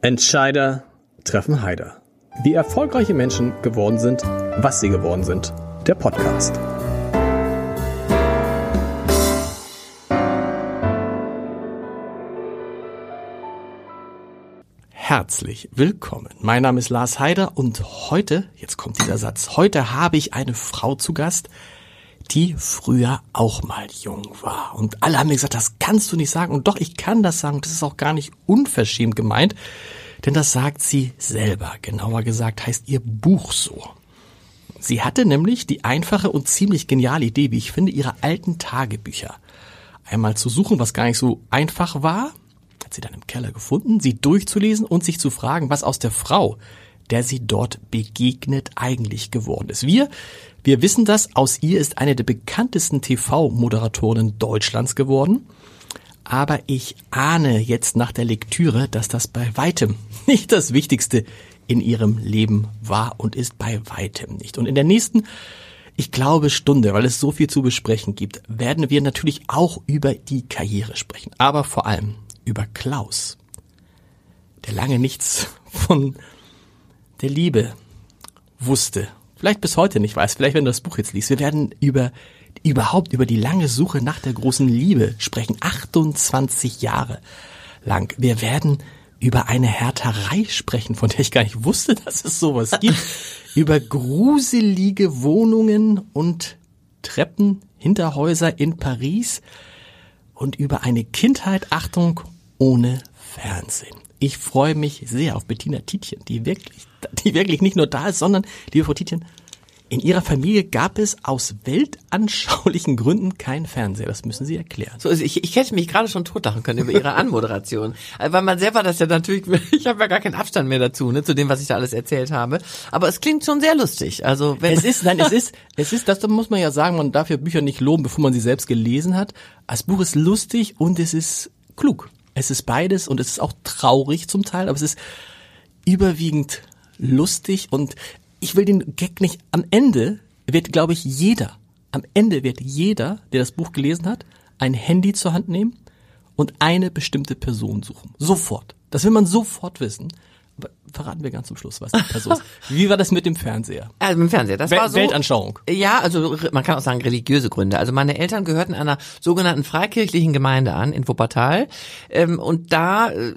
Entscheider treffen Heider. Wie erfolgreiche Menschen geworden sind, was sie geworden sind. Der Podcast. Herzlich willkommen. Mein Name ist Lars Heider und heute, jetzt kommt dieser Satz, heute habe ich eine Frau zu Gast, die früher auch mal jung war. Und alle haben mir gesagt, das kannst du nicht sagen. Und doch, ich kann das sagen. Das ist auch gar nicht unverschämt gemeint, denn das sagt sie selber. Genauer gesagt heißt ihr Buch so. Sie hatte nämlich die einfache und ziemlich geniale Idee, wie ich finde, ihre alten Tagebücher einmal zu suchen, was gar nicht so einfach war, hat sie dann im Keller gefunden, sie durchzulesen und sich zu fragen, was aus der Frau, der sie dort begegnet, eigentlich geworden ist. Wir, wir wissen das, aus ihr ist eine der bekanntesten TV-Moderatorinnen Deutschlands geworden. Aber ich ahne jetzt nach der Lektüre, dass das bei weitem nicht das Wichtigste in ihrem Leben war und ist bei weitem nicht. Und in der nächsten, ich glaube, Stunde, weil es so viel zu besprechen gibt, werden wir natürlich auch über die Karriere sprechen. Aber vor allem über Klaus, der lange nichts von der Liebe wusste vielleicht bis heute nicht weiß, vielleicht wenn du das Buch jetzt liest. Wir werden über überhaupt über die lange Suche nach der großen Liebe sprechen. 28 Jahre lang. Wir werden über eine Härterei sprechen, von der ich gar nicht wusste, dass es sowas gibt. über gruselige Wohnungen und Treppen, Hinterhäuser in Paris und über eine Kindheit, Achtung, ohne Fernsehen. Ich freue mich sehr auf Bettina Tietjen, die wirklich, die wirklich nicht nur da ist, sondern, liebe Frau Tietjen, in Ihrer Familie gab es aus weltanschaulichen Gründen kein Fernseher. Das müssen Sie erklären. So, also ich, ich hätte mich gerade schon totlachen können über Ihre Anmoderation. Weil man selber das ja natürlich, ich habe ja gar keinen Abstand mehr dazu, ne, zu dem, was ich da alles erzählt habe. Aber es klingt schon sehr lustig. Also wenn es ist, nein, es ist, es ist, das muss man ja sagen, man darf ja Bücher nicht loben, bevor man sie selbst gelesen hat. Das Buch ist lustig und es ist klug. Es ist beides und es ist auch traurig zum Teil, aber es ist überwiegend lustig und ich will den Gag nicht am Ende wird, glaube ich, jeder, am Ende wird jeder, der das Buch gelesen hat, ein Handy zur Hand nehmen und eine bestimmte Person suchen. Sofort. Das will man sofort wissen verraten wir ganz zum Schluss, was die Person ist. Wie war das mit dem Fernseher? Also mit dem Fernseher, das Wel war so. Weltanschauung. Ja, also man kann auch sagen religiöse Gründe. Also meine Eltern gehörten einer sogenannten freikirchlichen Gemeinde an in Wuppertal ähm, und da äh,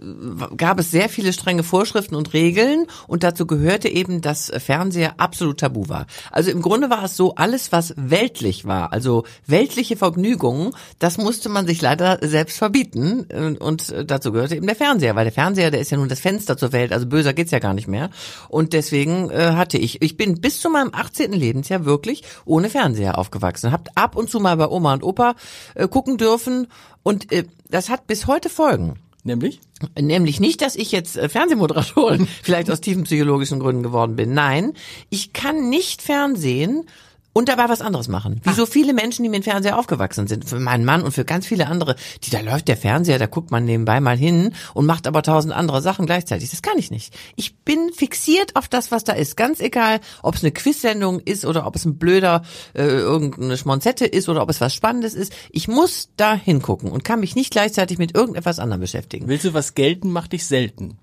gab es sehr viele strenge Vorschriften und Regeln und dazu gehörte eben, dass Fernseher absolut tabu war. Also im Grunde war es so, alles was weltlich war, also weltliche Vergnügungen, das musste man sich leider selbst verbieten äh, und dazu gehörte eben der Fernseher, weil der Fernseher, der ist ja nun das Fenster zur Welt, also böser geht's ja gar nicht mehr. Und deswegen äh, hatte ich, ich bin bis zu meinem 18. Lebensjahr wirklich ohne Fernseher aufgewachsen. Habt ab und zu mal bei Oma und Opa äh, gucken dürfen und äh, das hat bis heute Folgen. Nämlich? Nämlich nicht, dass ich jetzt äh, Fernsehmoderatorin vielleicht aus tiefen psychologischen Gründen geworden bin. Nein, ich kann nicht Fernsehen und dabei was anderes machen. Wie Ach. so viele Menschen, die mit dem Fernseher aufgewachsen sind. Für meinen Mann und für ganz viele andere, die da läuft der Fernseher, da guckt man nebenbei mal hin und macht aber tausend andere Sachen gleichzeitig. Das kann ich nicht. Ich bin fixiert auf das, was da ist. Ganz egal, ob es eine Quizsendung ist oder ob es ein blöder äh, irgendeine Schmonzette ist oder ob es was Spannendes ist. Ich muss da hingucken und kann mich nicht gleichzeitig mit irgendetwas anderem beschäftigen. Willst du was gelten, mach dich selten.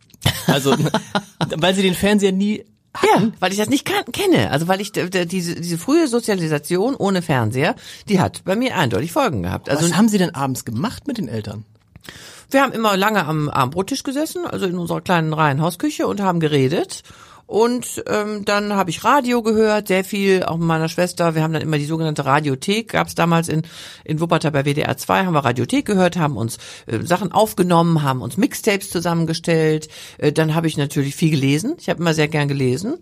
Also, weil sie den Fernseher nie hatten. Ja, weil ich das nicht kann, kenne. Also weil ich diese, diese frühe Sozialisation ohne Fernseher, die hat bei mir eindeutig Folgen gehabt. Also Was haben Sie denn abends gemacht mit den Eltern? Wir haben immer lange am Abendbrottisch gesessen, also in unserer kleinen Reihenhausküche und haben geredet. Und ähm, dann habe ich Radio gehört, sehr viel, auch mit meiner Schwester. Wir haben dann immer die sogenannte Radiothek, gab es damals in, in Wuppertal bei WDR 2, haben wir Radiothek gehört, haben uns äh, Sachen aufgenommen, haben uns Mixtapes zusammengestellt. Äh, dann habe ich natürlich viel gelesen. Ich habe immer sehr gern gelesen.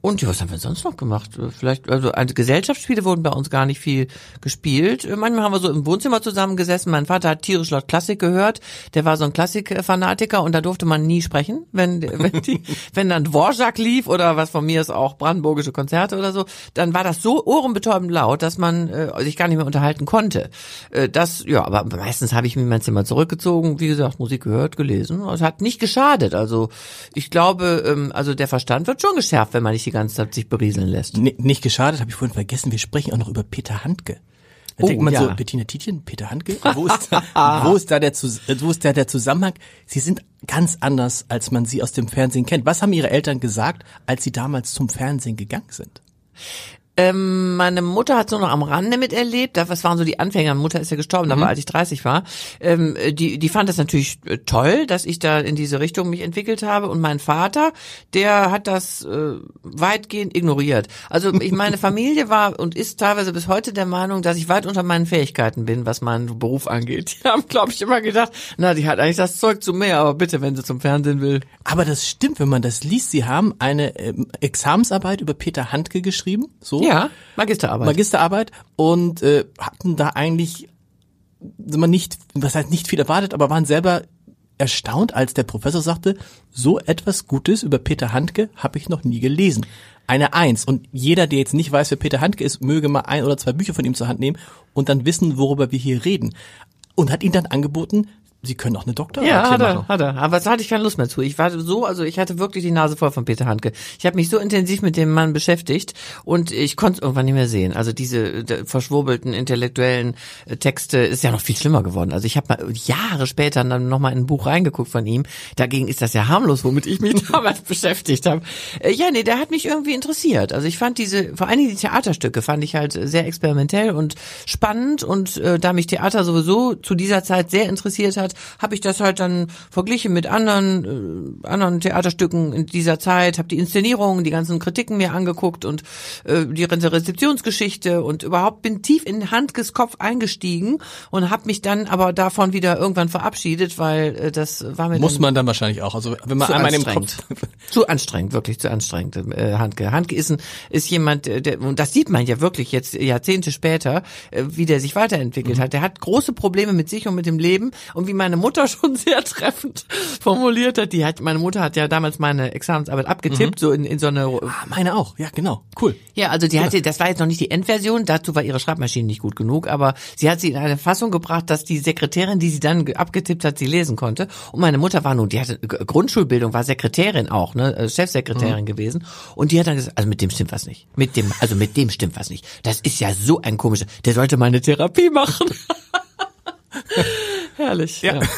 Und ja, was haben wir sonst noch gemacht? Vielleicht, also, also Gesellschaftsspiele wurden bei uns gar nicht viel gespielt. Manchmal haben wir so im Wohnzimmer zusammengesessen. Mein Vater hat tierisch laut Klassik gehört. Der war so ein Klassikfanatiker und da durfte man nie sprechen, wenn, wenn, die, wenn dann Dvorak lief oder was von mir ist auch brandenburgische Konzerte oder so, dann war das so ohrenbetäubend laut, dass man äh, sich gar nicht mehr unterhalten konnte. Äh, das, ja, aber meistens habe ich mich in mein Zimmer zurückgezogen, wie gesagt, Musik gehört, gelesen. Es hat nicht geschadet. Also ich glaube, ähm, also der Verstand wird schon geschärft, wenn man nicht die ganze Zeit sich berieseln lässt. N nicht geschadet, habe ich vorhin vergessen. Wir sprechen auch noch über Peter Handke. Da Oh, denkt man so, ja. Bettina Tietjen, Peter Handke, wo ist, wo ist da der, wo ist da der Zusammenhang? Sie sind ganz anders, als man sie aus dem Fernsehen kennt. Was haben Ihre Eltern gesagt, als Sie damals zum Fernsehen gegangen sind? Ähm, meine Mutter hat so noch am Rande miterlebt. Das waren so die Anfänger. Meine Mutter ist ja gestorben, aber als ich 30 war. Ähm, die, die fand das natürlich äh, toll, dass ich da in diese Richtung mich entwickelt habe. Und mein Vater, der hat das äh, weitgehend ignoriert. Also ich meine Familie war und ist teilweise bis heute der Meinung, dass ich weit unter meinen Fähigkeiten bin, was meinen Beruf angeht. Die haben, glaube ich, immer gedacht, na, die hat eigentlich das Zeug zu mehr, aber bitte, wenn sie zum Fernsehen will. Aber das stimmt, wenn man das liest. Sie haben eine ähm, Examensarbeit über Peter Handke geschrieben, so Ja, Magisterarbeit. Magisterarbeit und äh, hatten da eigentlich sind wir nicht, was heißt nicht viel erwartet, aber waren selber erstaunt, als der Professor sagte, so etwas Gutes über Peter Handke habe ich noch nie gelesen. Eine Eins. Und jeder, der jetzt nicht weiß, wer Peter Handke ist, möge mal ein oder zwei Bücher von ihm zur Hand nehmen und dann wissen, worüber wir hier reden. Und hat ihnen dann angeboten, Sie können auch eine Doktorarbeit Ja, hat er, machen. hat er. Aber da hatte ich keine Lust mehr zu. Ich war so, also ich hatte wirklich die Nase voll von Peter Handke. Ich habe mich so intensiv mit dem Mann beschäftigt und ich konnte es irgendwann nicht mehr sehen. Also diese äh, verschwurbelten intellektuellen äh, Texte ist ja noch viel schlimmer geworden. Also ich habe mal Jahre später dann noch mal in ein Buch reingeguckt von ihm. Dagegen ist das ja harmlos, womit ich mich damals beschäftigt habe. Äh, ja, nee, der hat mich irgendwie interessiert. Also ich fand diese, vor allen Dingen die Theaterstücke fand ich halt sehr experimentell und spannend und äh, da mich Theater sowieso zu dieser Zeit sehr interessiert hat, habe ich das halt dann verglichen mit anderen äh, anderen Theaterstücken in dieser Zeit, habe die Inszenierungen, die ganzen Kritiken mir angeguckt und äh, die ganze Rezeptionsgeschichte und überhaupt bin tief in Handkes Kopf eingestiegen und habe mich dann aber davon wieder irgendwann verabschiedet, weil äh, das war mir Muss man dann wahrscheinlich auch. Also wenn man zu einmal im anstrengend. Kopf zu anstrengend, wirklich zu anstrengend, äh, Handke. Handke ist, ein, ist jemand, äh, der, und das sieht man ja wirklich jetzt Jahrzehnte später, äh, wie der sich weiterentwickelt hat. Der hat große Probleme mit sich und mit dem Leben und wie meine Mutter schon sehr treffend formuliert hat, die hat, meine Mutter hat ja damals meine Examensarbeit abgetippt, so in, in so eine Ah, meine auch. Ja, genau. Cool. ja, also die hat sie, das war jetzt noch nicht die Endversion, dazu war ihre Schreibmaschine nicht gut genug, aber sie hat sie in eine Fassung gebracht, dass die Sekretärin, die sie dann ge- abgetippt hat, sie lesen konnte. Und meine Mutter war nun, die hatte Grundschulbildung, war Sekretärin auch, ne, äh, Chefsekretärin gewesen. Und die hat dann gesagt, also mit dem stimmt was nicht. Mit dem, also mit dem stimmt was nicht. Das ist ja so ein komischer, der sollte mal eine Therapie machen. Herrlich. Ja.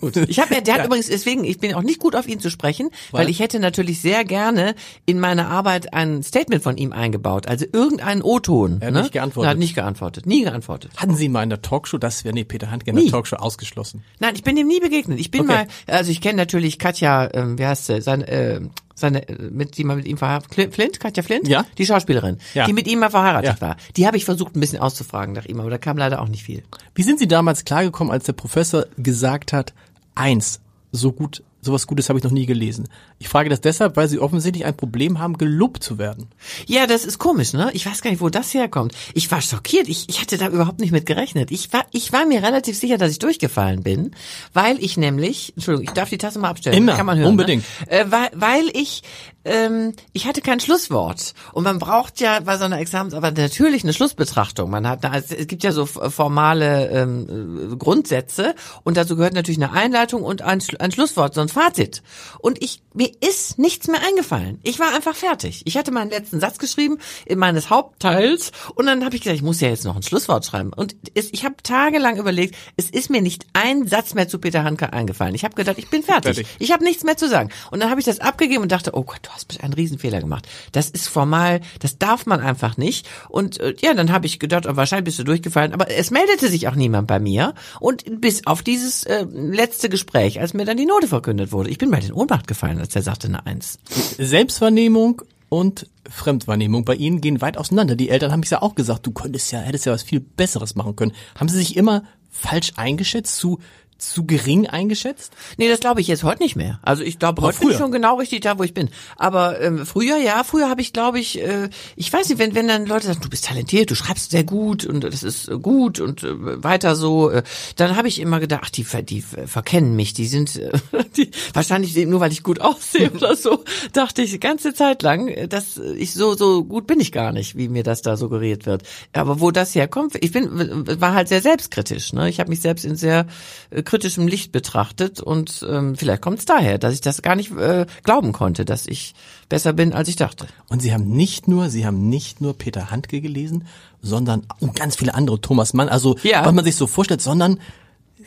Gut. Ich habe ja, der hat übrigens deswegen, ich bin auch nicht gut auf ihn zu sprechen, weil, Weil? ich hätte natürlich sehr gerne in meine Arbeit ein Statement von ihm eingebaut, also irgendeinen O-Ton. Er hat ne? nicht geantwortet. Er hat nicht geantwortet, nie geantwortet. Hatten Sie mal in der Talkshow, das wäre nee, Peter Handke in der Nie. Talkshow ausgeschlossen. Nein, ich bin dem nie begegnet. Ich bin Okay. mal, also ich kenne natürlich Katja, ähm, wie heißt sie, seine, äh, seine, äh, mit die mal mit ihm verheiratet, Flint, Katja Flint, Ja. die Schauspielerin, Ja. die mit ihm mal verheiratet Ja. war. Die habe ich versucht ein bisschen auszufragen nach ihm, aber da kam leider auch nicht viel. Wie sind Sie damals klargekommen, als der Professor gesagt hat, eins, so gut, sowas Gutes habe ich noch nie gelesen? Ich frage das deshalb, weil Sie offensichtlich ein Problem haben, gelobt zu werden. Ja, das ist komisch, ne? Ich weiß gar nicht, wo das herkommt. Ich war schockiert. Ich, ich hatte da überhaupt nicht mit gerechnet. Ich war, ich war mir relativ sicher, dass ich durchgefallen bin, weil ich nämlich, Entschuldigung, ich darf die Tasse mal abstellen. Immer, Kann man hören, unbedingt. Ne? Äh, weil, weil ich, ähm, ich hatte kein Schlusswort. Und man braucht ja bei so einer Examensarbeit natürlich eine Schlussbetrachtung. Man hat, also es gibt ja so formale ähm, äh, Grundsätze und dazu gehört natürlich eine Einleitung und ein, ein Schlusswort, so ein Fazit. Und ich, mir ist nichts mehr eingefallen. Ich war einfach fertig. Ich hatte meinen letzten Satz geschrieben in meines Hauptteils und dann habe ich gesagt, ich muss ja jetzt noch ein Schlusswort schreiben. Und es, ich habe tagelang überlegt, es ist mir nicht ein Satz mehr zu Peter Handke eingefallen. Ich habe gedacht, ich bin fertig. Fertig. Ich habe nichts mehr zu sagen. Und dann habe ich das abgegeben und dachte, oh Gott, du hast einen Riesenfehler gemacht. Das ist formal, das darf man einfach nicht. Und äh, ja, dann habe ich gedacht, oh, wahrscheinlich bist du durchgefallen. Aber es meldete sich auch niemand bei mir. Und bis auf dieses äh, letzte Gespräch, als mir dann die Note verkündet wurde, ich bin mal in Ohnmacht gefallen, als er sagte eine Eins. Selbstwahrnehmung und Fremdwahrnehmung bei Ihnen gehen weit auseinander. Die Eltern haben es ja auch gesagt, du könntest ja, hättest ja was viel Besseres machen können. Haben Sie sich immer falsch eingeschätzt, zu, zu gering eingeschätzt? Nee, das glaube ich jetzt heute nicht mehr. Also ich glaube, heute bin ich früher. schon genau richtig da, wo ich bin. Aber ähm, früher, ja, früher habe ich, glaube ich, äh, ich weiß nicht, wenn, wenn dann Leute sagen, du bist talentiert, du schreibst sehr gut und das ist äh, gut und äh, weiter so, äh, dann habe ich immer gedacht, ach, die, ver- die ver- verkennen mich, die sind äh, die, wahrscheinlich nur, weil ich gut aussehe oder so, dachte ich die ganze Zeit lang, äh, dass ich so, so gut bin ich gar nicht, wie mir das da suggeriert wird. Aber wo das herkommt, ich bin, war halt sehr selbstkritisch, ne? Ich habe mich selbst in sehr äh, kritischem Licht betrachtet und ähm, vielleicht kommt es daher, dass ich das gar nicht äh, glauben konnte, dass ich besser bin, als ich dachte. Und Sie haben nicht nur, Sie haben nicht nur Peter Handke gelesen, sondern und ganz viele andere, Thomas Mann, also Ja. was man sich so vorstellt, sondern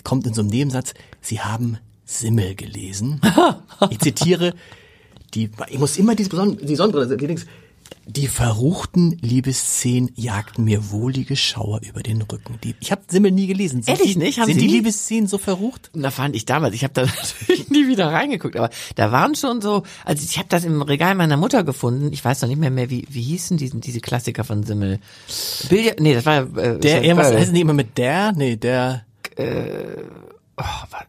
kommt in so einem Nebensatz, Sie haben Simmel gelesen. ich zitiere, die, ich muss immer diese Beson die Sonnenbrille, die Dings, die verruchten Liebesszenen jagten mir wohlige Schauer über den Rücken. Die, ich habe Simmel nie gelesen. Sind Ehrlich die, nicht? Haben sind Sie die nie? Liebesszenen so verrucht? Da fand ich damals, ich habe da natürlich nie wieder reingeguckt, aber da waren schon so, also ich habe das im Regal meiner Mutter gefunden. Ich weiß noch nicht mehr mehr, wie wie hießen diese diese Klassiker von Simmel? Billard, nee, das war äh, Der, irgendwas heißen die immer mit der? Nee, der.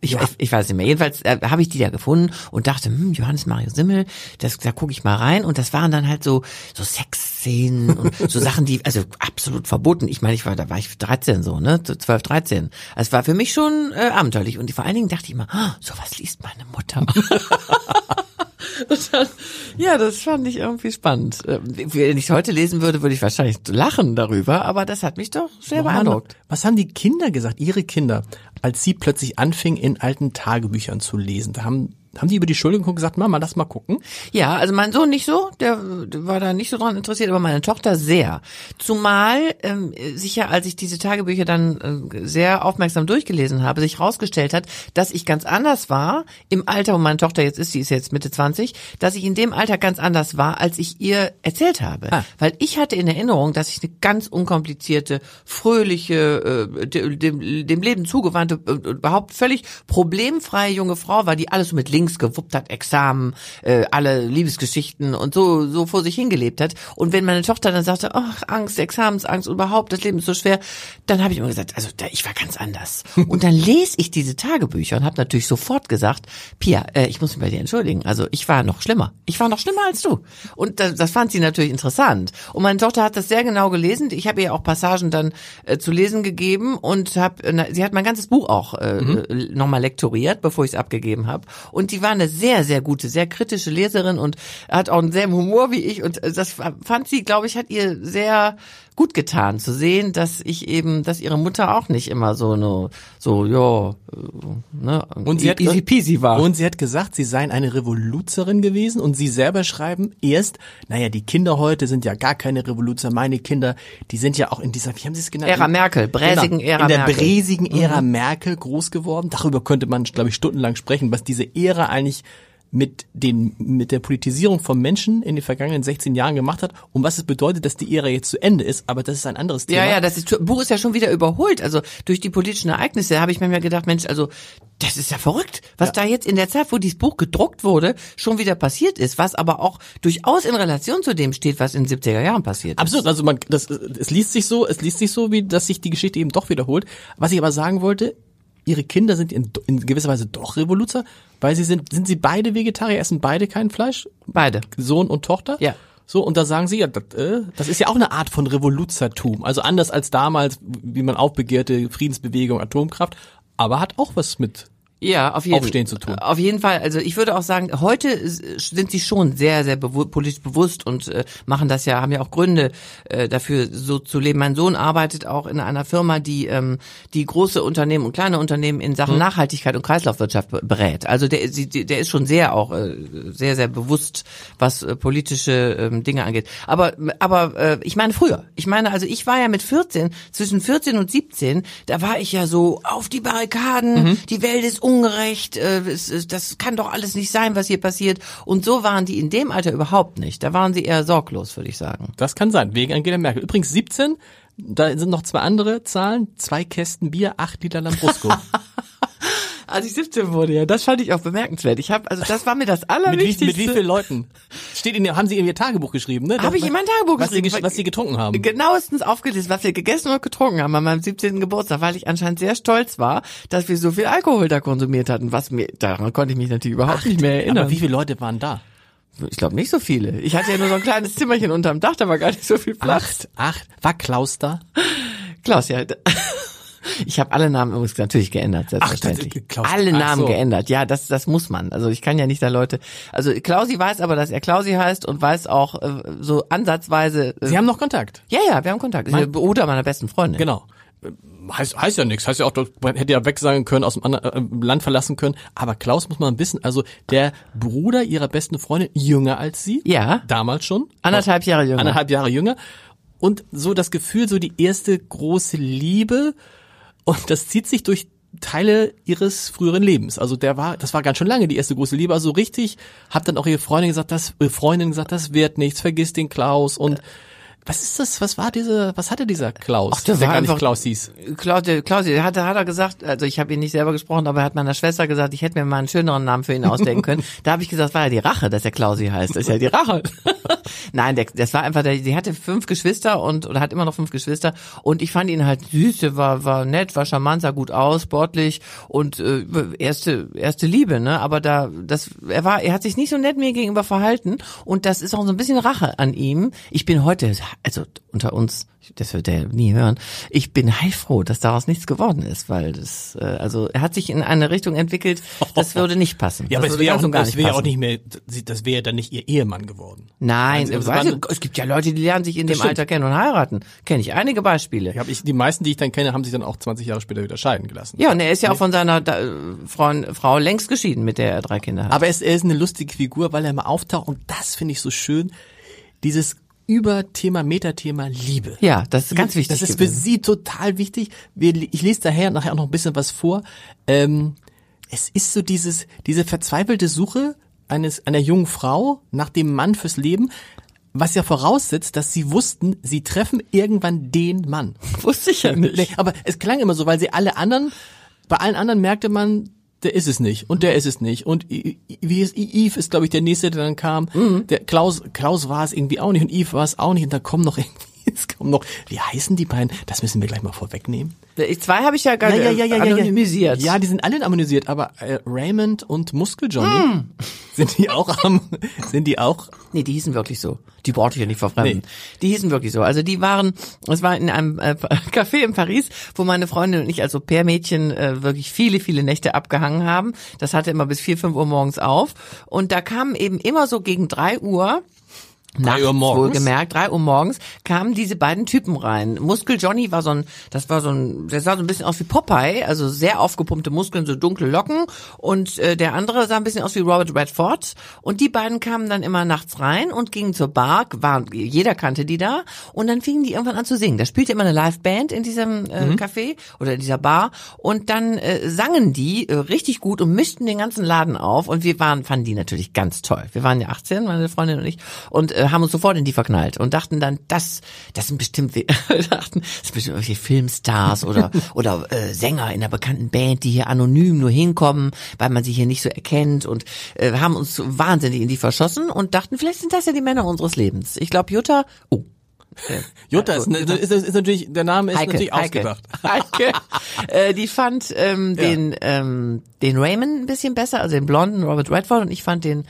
Ich, ich, ich weiß nicht mehr. Jedenfalls äh, habe ich die da gefunden und dachte, hm, Johannes Mario Simmel, das, da gucke ich mal rein. Und das waren dann halt so so Sexszenen und so Sachen, die also absolut verboten. Ich meine, ich war da war ich 13 so, ne, so 12, 13. Es war für mich schon äh, abenteuerlich und vor allen Dingen dachte ich immer, ah, sowas liest meine Mutter. Dann, ja, das fand ich irgendwie spannend. Äh, Wenn ich heute lesen würde, würde ich wahrscheinlich lachen darüber, aber das hat mich doch sehr beeindruckt. Was haben die Kinder gesagt, ihre Kinder, als sie plötzlich anfingen, in alten Tagebüchern zu lesen? Da haben, haben die über die Schulter geguckt und gesagt, Mama, lass mal gucken. Ja, also mein Sohn nicht so, der, der war da nicht so dran interessiert, aber meine Tochter sehr. Zumal ähm, sicher, als ich diese Tagebücher dann äh, sehr aufmerksam durchgelesen habe, sich herausgestellt hat, dass ich ganz anders war im Alter, wo meine Tochter jetzt ist, sie ist jetzt Mitte 20, dass ich in dem Alter ganz anders war, als ich ihr erzählt habe. Ah. Weil ich hatte in Erinnerung, dass ich eine ganz unkomplizierte, fröhliche, äh, de- dem, dem Leben zugewandte, äh, überhaupt völlig problemfreie junge Frau war, die alles so mit links gewuppt hat, Examen, äh, alle Liebesgeschichten und so so vor sich hingelebt hat. Und wenn meine Tochter dann sagte, ach, Angst, Examensangst, überhaupt, das Leben ist so schwer, dann habe ich immer gesagt, also da, ich war ganz anders. Und dann lese ich diese Tagebücher und habe natürlich sofort gesagt, Pia, äh, ich muss mich bei dir entschuldigen. Also ich war noch schlimmer. Ich war noch schlimmer als du. Und das, das fand sie natürlich interessant. Und meine Tochter hat das sehr genau gelesen. Ich habe ihr auch Passagen dann äh, zu lesen gegeben und hab, äh, sie hat mein ganzes Buch auch äh, äh, nochmal lektoriert, bevor ich es abgegeben habe. Und die war eine sehr, sehr gute, sehr kritische Leserin und hat auch einen selben Humor wie ich. Und äh, das fand sie, glaube ich, hat ihr sehr gut getan zu sehen, dass ich eben, dass ihre Mutter auch nicht immer so eine, so ja, äh, ne, Und sie hat easy peasy war. Und sie hat gesagt, sie seien eine Revoluzerin gewesen und sie selber schreiben erst, naja, die Kinder heute sind ja gar keine Revoluzer, meine Kinder, die sind ja auch in dieser, wie haben sie es genannt? Ära Merkel, bräsigen genau, Ära In der Merkel. Mhm. bräsigen Ära Merkel groß geworden. Darüber könnte man, glaube ich, stundenlang sprechen, was diese Ära eigentlich mit den, mit der Politisierung von Menschen in den vergangenen 16 Jahren gemacht hat und was es bedeutet, dass die Ära jetzt zu Ende ist, aber das ist ein anderes Thema. Ja, ja, das ist, Buch ist ja schon wieder überholt. Also durch die politischen Ereignisse habe ich mir mal gedacht, Mensch, also das ist ja verrückt, was da jetzt in der Zeit, wo dieses Buch gedruckt wurde, schon wieder passiert ist, was aber auch durchaus in Relation zu dem steht, was in den 70er Jahren passiert ist. Absolut, also man, das, es liest sich so, es liest sich so, wie dass sich die Geschichte eben doch wiederholt. Was ich aber sagen wollte, ihre Kinder sind in, in gewisser Weise doch Revoluzer, weil sie sind, sind sie beide Vegetarier, essen beide kein Fleisch, Beide. Sohn und Tochter. Ja. So, und da sagen sie, ja, das, äh, das ist ja auch eine Art von Revoluzertum. Also anders als damals, wie man aufbegehrte Friedensbewegung, Atomkraft, aber hat auch was mit Ja, auf jeden Aufstehen zu tun. Auf jeden Fall. Also ich würde auch sagen, heute sind sie schon sehr, sehr bewu politisch bewusst und äh, machen das ja, haben ja auch Gründe äh, dafür, so zu leben. Mein Sohn arbeitet auch in einer Firma, die ähm, die große Unternehmen und kleine Unternehmen in. Sachen Nachhaltigkeit und Kreislaufwirtschaft be- berät. Also der, der ist schon sehr auch äh, sehr, sehr bewusst, was äh, politische ähm, Dinge angeht. Aber aber äh, ich meine früher. Ich meine, also ich war ja mit 14, zwischen 14 und 17, da war ich ja so auf die Barrikaden, Mhm. die Welt ist ungerecht, äh, das kann doch alles nicht sein, was hier passiert. Und so waren die in dem Alter überhaupt nicht. Da waren sie eher sorglos, würde ich sagen. Das kann sein, wegen Angela Merkel. Übrigens 17, da sind noch zwei andere Zahlen, zwei Kästen Bier, acht Liter Lambrusco. Als ich 17 wurde, ja, das fand ich auch bemerkenswert. Ich habe, also das war mir das mit, wie, Allerwichtigste. mit wie vielen Leuten? Steht in, haben Sie in Ihr Tagebuch geschrieben, ne? Habe ich in mein Tagebuch was geschrieben. Sie, was Sie getrunken haben. genauestens aufgelesen, was wir gegessen und getrunken haben an meinem 17. Geburtstag, weil ich anscheinend sehr stolz war, dass wir so viel Alkohol da konsumiert hatten, was mir, daran konnte ich mich natürlich überhaupt nicht mehr erinnern. Aber wie viele Leute waren da? ich glaube nicht so viele. Ich hatte ja nur so ein kleines Zimmerchen unterm Dach, da war gar nicht so viel Platz. Acht, acht. War Klaus da? Klaus, ja. Ich habe alle Namen übrigens natürlich geändert, selbstverständlich. das- Klaus- alle ach Namen so. geändert. Ja, das das muss man. Also ich kann ja nicht da Leute. Also Klausi weiß aber, dass er Klausi heißt und weiß auch äh, so ansatzweise. Äh, Sie haben noch Kontakt. ja, ja, wir haben Kontakt. Ist der Bruder meiner besten Freundin. Genau. heißt, heißt ja nichts, heißt ja auch, man hätte ja weg sein können, aus dem anderen, äh, Land verlassen können. Aber Klaus muss man wissen, also der Bruder ihrer besten Freundin, jünger als sie. Ja. Damals schon. Anderthalb Jahre jünger. Anderthalb Jahre jünger. Und so das Gefühl, so die erste große Liebe. Und das zieht sich durch Teile ihres früheren Lebens. Also der war, das war ganz schön lange die erste große Liebe. Also richtig, hat dann auch ihre Freundin gesagt, das, ihre Freundin gesagt, das wird nichts, vergiss den Klaus und was ist das? Was war diese? Was hatte dieser Klaus? Ach, der war gar einfach- nicht Klaus hieß. Klaus, der, Klaus, der hat, hat er gesagt, also ich habe ihn nicht selber gesprochen, aber er hat meiner Schwester gesagt, ich hätte mir mal einen schöneren Namen für ihn ausdenken können. da habe ich gesagt, war ja die Rache, dass er Klausi heißt. Das ist ja die Rache. Nein, der, das war einfach, der, die hatte fünf Geschwister und oder hat immer noch fünf Geschwister und ich fand ihn halt süß, der war, war nett, war charmant, sah gut aus, sportlich und äh, erste erste Liebe, ne? Aber da, das, er war, er hat sich nicht so nett mir gegenüber verhalten und das ist auch so ein bisschen Rache an ihm. Ich bin heute, also unter uns, das wird er nie hören. Ich bin heilfroh, dass daraus nichts geworden ist, weil das, äh, also er hat sich in eine Richtung entwickelt, das würde nicht passen. Ja, aber das es würde wäre auch, das wäre auch nicht mehr, das wäre dann nicht ihr Ehemann geworden. Nein, Also, also, es waren- es gibt ja Leute, die lernen sich in dem stimmt. Alter kennen und heiraten. Kenne ich einige Beispiele. Hab ich, die meisten, die ich dann kenne, haben sich dann auch 20 Jahre später wieder scheiden gelassen. Ja, und er ist ja auch von seiner da, Frau, Frau längst geschieden, mit der er drei Kinder hat. Aber es, er ist eine lustige Figur, weil er mal auftaucht und das finde ich so schön. Dieses Überthema, Metathema Liebe. ja, das ist ganz wichtig. Das ist für gewesen. sie total wichtig. Ich lese daher nachher auch noch ein bisschen was vor. Ähm, es ist so dieses, diese verzweifelte Suche eines, einer jungen Frau nach dem Mann fürs Leben, was ja voraussetzt, dass sie wussten, sie treffen irgendwann den Mann. Wusste ich ja nicht. Aber es klang immer so, weil sie alle anderen, bei allen anderen merkte man, der ist es nicht und der ist es nicht und wie ist Yves ist glaube ich der nächste, der dann kam. Mhm. Der Klaus Klaus war es irgendwie auch nicht und Yves war es auch nicht und da kommen noch irgendwie es kommen noch wie heißen die beiden? Das müssen wir gleich mal vorwegnehmen. Zwei habe ich ja gar anonymisiert. Ja, die sind alle anonymisiert, aber äh, Raymond und Muskel Johnny Hm. sind die auch am sind die auch Nee, die hießen wirklich so. Die brauchte ich ja nicht verfremden. Die hießen wirklich so. Also die waren, es war in einem äh, Café in Paris, wo meine Freundin und ich als Au-pair-Mädchen äh, wirklich viele, viele Nächte abgehangen haben. Das hatte immer bis vier, fünf Uhr morgens auf. Und da kamen eben immer so gegen drei Uhr Nachts Uhr morgens? wohlgemerkt, drei Uhr morgens, kamen diese beiden Typen rein. Muskel Johnny war so ein, das war so ein, der sah so ein bisschen aus wie Popeye, also sehr aufgepumpte Muskeln, so dunkle Locken. Und äh, der andere sah ein bisschen aus wie Robert Redford. Und die beiden kamen dann immer nachts rein und gingen zur Bar, waren, jeder kannte die da. Und dann fingen die irgendwann an zu singen. Da spielte immer eine Liveband in diesem äh, Café oder in dieser Bar. Und dann äh, sangen die äh, richtig gut und mischten den ganzen Laden auf. Und wir waren, fanden die natürlich ganz toll. Wir waren ja 18, meine Freundin und ich. Und äh, haben uns sofort in die verknallt und dachten dann, das, das sind bestimmt, dachten, das sind bestimmt irgendwelche Filmstars oder oder äh, Sänger in einer bekannten Band, die hier anonym nur hinkommen, weil man sie hier nicht so erkennt und äh, haben uns wahnsinnig in die verschossen und dachten, vielleicht sind das ja die Männer unseres Lebens. Ich glaube, Jutta, oh, Jutta ist, ist, ist, ist natürlich der Name ist Heike, natürlich Heike, ausgedacht. Heike, äh, die fand ähm, Ja. den ähm, den Raymond ein bisschen besser, also den blonden Robert Redford und ich fand den